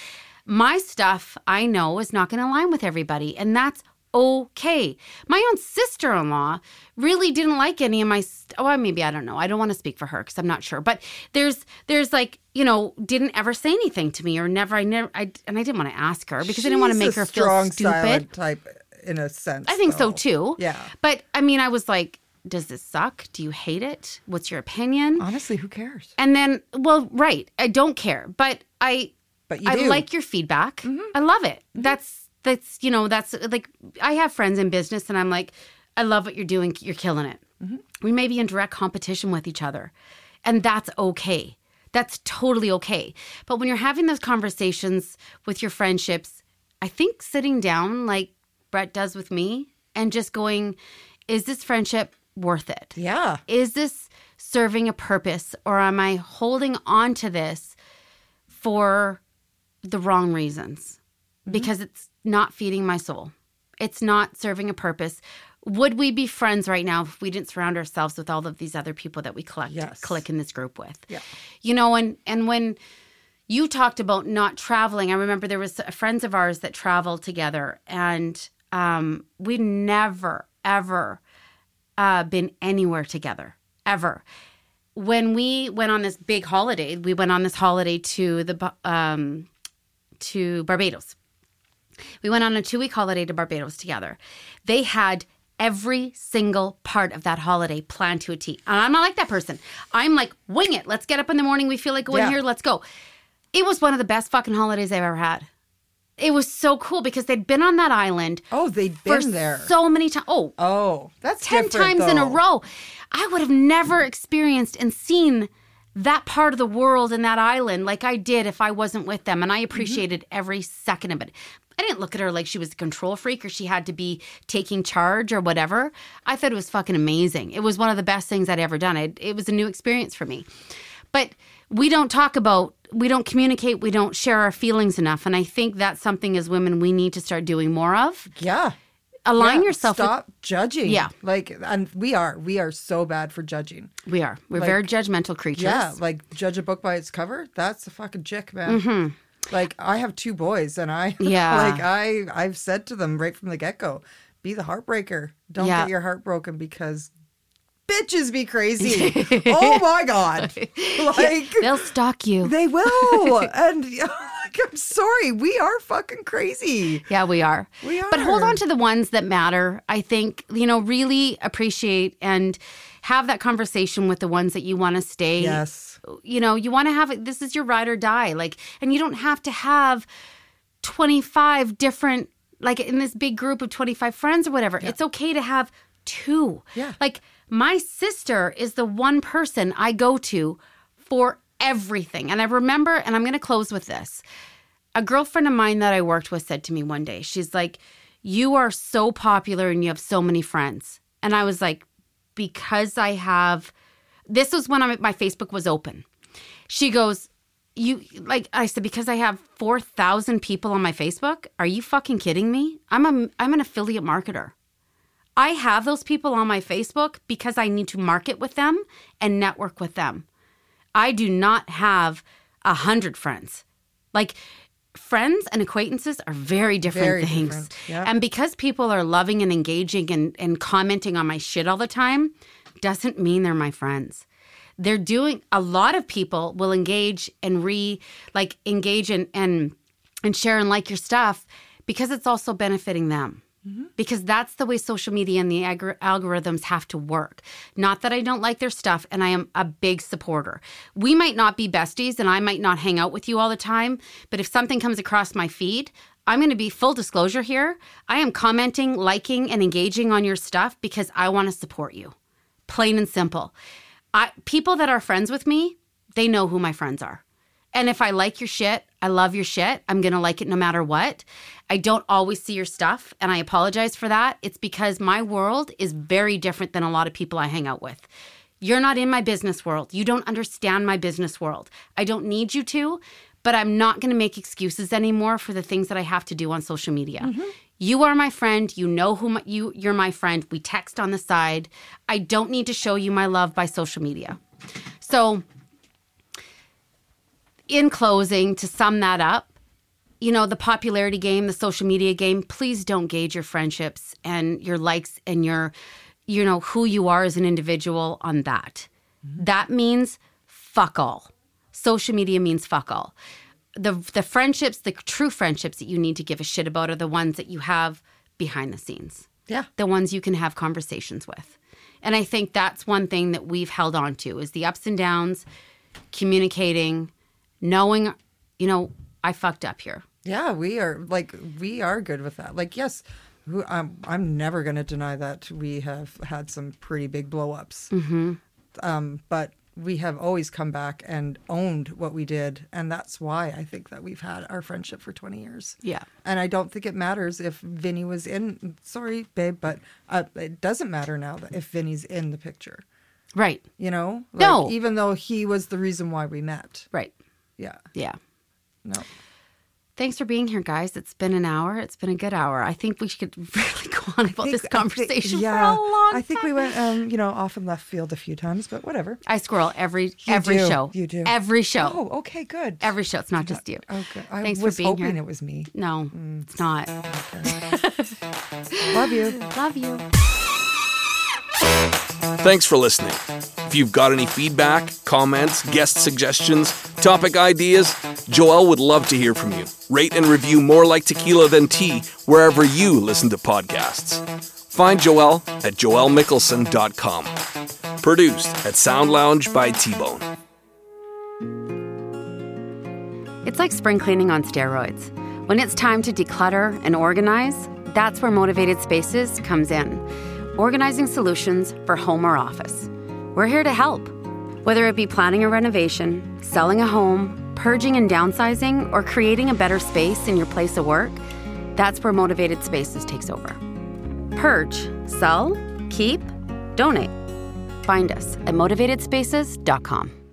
Speaker 1: My stuff, I know, is not going to align with everybody. And that's okay. My own sister in law really didn't like any of my. St- oh, maybe I don't know. I don't want to speak for her because I'm not sure. But there's there's like you know didn't ever say anything to me or never. I never. I and I didn't want to ask her because I didn't want to make her feel
Speaker 3: strong,
Speaker 1: stupid.
Speaker 3: type in a sense.
Speaker 1: I think so too.
Speaker 3: Yeah.
Speaker 1: But I mean, I was like, does this suck? Do you hate it? What's your opinion?
Speaker 3: Honestly, who cares?
Speaker 1: And then, well, right, I don't care, but I,
Speaker 3: But you
Speaker 1: I
Speaker 3: do. Mm-hmm.
Speaker 1: like your feedback. I love it. That's that's you know that's like I have friends in business, and I'm like, I love what you're doing. You're killing it.
Speaker 3: Mm-hmm.
Speaker 1: We may be in direct competition with each other, and that's okay. That's totally okay. But when you're having those conversations with your friendships, I think sitting down like Brett does with me and just going, is this friendship worth it?
Speaker 3: Yeah.
Speaker 1: is this serving a purpose or am I holding on to this for the wrong reasons?
Speaker 3: Mm-hmm.
Speaker 1: Because it's not feeding my soul. It's not serving a purpose. Would we be friends right now if we didn't surround ourselves with all of these other people that we collect
Speaker 3: Yes.
Speaker 1: click in this group with?
Speaker 3: Yeah.
Speaker 1: You know, and and when you talked about not traveling, I remember there was friends of ours that traveled together and um, we never ever uh, been anywhere together ever. When we went on this big holiday, we went on this holiday to the um, to Barbados. We went on a two week holiday to Barbados together. They had every single part of that holiday planned to a T. And I'm not like that person. I'm like, wing it. Let's get up in the morning. We feel like going
Speaker 3: Yeah.
Speaker 1: here. Let's go. It was one of the best fucking holidays I've ever had. It was so cool because they'd been on that island
Speaker 3: Oh,
Speaker 1: for
Speaker 3: been there.
Speaker 1: so many times. Oh,
Speaker 3: oh, that's
Speaker 1: 10
Speaker 3: different,
Speaker 1: times in a row. I would have never experienced and seen that part of the world and that island like I did if I wasn't with them. And
Speaker 3: Mm-hmm.
Speaker 1: I appreciated every second of it. I didn't look at her like she was a control freak or she had to be taking charge or whatever. I thought it was fucking amazing. It was one of the best things I'd ever done. It, it was a new experience for me. But we don't talk about, we don't communicate, we don't share our feelings enough. And I think that's something as women we need to start doing more of.
Speaker 3: Yeah.
Speaker 1: Align
Speaker 3: Yeah,
Speaker 1: yourself with
Speaker 3: Stop judging.
Speaker 1: Yeah.
Speaker 3: Like, and we are. We are so bad for judging.
Speaker 1: We are. We're very judgmental creatures.
Speaker 3: Yeah. Like, judge a book by its cover. That's a fucking chick, man. Like, I have two boys, and I,
Speaker 1: Mm-hmm. (laughs) Yeah.
Speaker 3: like, I, I've said to them right from the get go, be the heartbreaker. Don't
Speaker 1: Yeah.
Speaker 3: get your heart broken because bitches be crazy. (laughs) oh my god. Like,
Speaker 1: They'll stalk you.
Speaker 3: they will. (laughs) and (laughs) like, I'm sorry, we are fucking crazy.
Speaker 1: yeah, we are.
Speaker 3: We are.
Speaker 1: But hold on to the ones that matter. I think, you know, really appreciate and have that conversation with the ones that you want to stay.
Speaker 3: Yes.
Speaker 1: You know, you want to have this is your ride or die. Like, and you don't have to have 25 different, like in this big group of 25 friends or whatever. It's okay to have two.
Speaker 3: Yeah.
Speaker 1: Like, my sister is the one person I go to for everything. And I remember, and I'm going to close with this. A girlfriend of mine that I worked with said to me one day, she's like, You are so popular and you have so many friends. And I was like, Because I have, this was when I, my Facebook was open. She goes, You, like, I said, Because I have 4,000 people on my Facebook? Are you fucking kidding me? I'm, a, I'm an affiliate marketer. I have those people on my Facebook because I need to market with them and network with them. I do not have a hundred friends. Like friends and acquaintances are very different
Speaker 3: Very
Speaker 1: things.
Speaker 3: different, yeah.
Speaker 1: And because people are loving and engaging and, and commenting on my shit all the time, doesn't mean they're my friends. They're doing a lot of people will engage and re like engage and and and share and like your stuff because it's also benefiting them Mm-hmm. because that's the way social media and the algorithms have to work. Not that I don't like their stuff, and I am a big supporter. We might not be besties, and I might not hang out with you all the time, but if something comes across my feed, I'm going to be full disclosure here. I am commenting, liking, and engaging on your stuff because I want to support you. Plain and simple. I, people that are friends with me, they know who my friends are. And if I like your shit, I love your shit. I'm going to like it no matter what. I don't always see your stuff, and I apologize for that. It's because my world is very different than a lot of people I hang out with. You're not in my business world. You don't understand my business world. I don't need you to, but I'm not going to make excuses anymore for the things that I have to do on social media. Mm-hmm. You are my friend. You know who my, you you're my friend. We text on the side. I don't need to show you my love by social media. So, in closing, to sum that up, you know, the popularity game, the social media game, please don't gauge your friendships and your likes and your, you know, who you are as an individual on that. That means fuck all. Social media means fuck all. The the friendships, the true friendships that you need to give a shit about are the ones that you have behind the scenes.
Speaker 3: Yeah.
Speaker 1: The ones you can have conversations with. And I think that's one thing that we've held on to is the ups and downs, communicating, knowing, you know, I fucked up here.
Speaker 3: Yeah, we are like we are good with that. Like, yes, who, I'm I'm never going to deny that we have had some pretty big blowups. Mm-hmm. Um, but we have always come back and owned what we did, and that's why I think that we've had our friendship for 20 years.
Speaker 1: Yeah.
Speaker 3: And I don't think it matters if Vinny was in. Sorry, babe, but uh, it doesn't matter now that if Vinny's in the picture.
Speaker 1: Right.
Speaker 3: You know, Like,
Speaker 1: No.
Speaker 3: Even though he was the reason why we met.
Speaker 1: Right.
Speaker 3: Yeah.
Speaker 1: Yeah.
Speaker 3: No.
Speaker 1: Thanks for being here, guys. It's been an hour. It's been a good hour. I think we should (laughs) really go on about this
Speaker 3: think- I think-
Speaker 1: conversation
Speaker 3: yeah,
Speaker 1: for a long
Speaker 3: I think we went, um, you know, off in left field a few times, but whatever.
Speaker 1: I squirrel every
Speaker 3: You
Speaker 1: every
Speaker 3: do,
Speaker 1: show.
Speaker 3: You do.
Speaker 1: Every show.
Speaker 3: Oh, okay, good.
Speaker 1: Every show. It's not just you.
Speaker 3: Okay. I
Speaker 1: Thanks
Speaker 3: was
Speaker 1: for being
Speaker 3: hoping
Speaker 1: here.
Speaker 3: it was me.
Speaker 1: No, it's not. (laughs)
Speaker 3: Love you.
Speaker 1: Love you.
Speaker 2: Thanks for listening. If you've got any feedback, comments, guest suggestions, topic ideas, Joelle would love to hear from you. Rate and review More Like Tequila Than Tea wherever you listen to podcasts. Find Joelle at joellemickelson.com. Produced at Sound Lounge by T-Bone.
Speaker 1: It's like spring cleaning on steroids. When it's time to declutter and organize, that's where Motivated Spaces comes in. Organizing solutions for home or office. We're here to help. Whether it be planning a renovation, selling a home, purging and downsizing, or creating a better space in your place of work, that's where Motivated Spaces takes over. Purge, sell, keep, donate. Find us at motivatedspaces.com.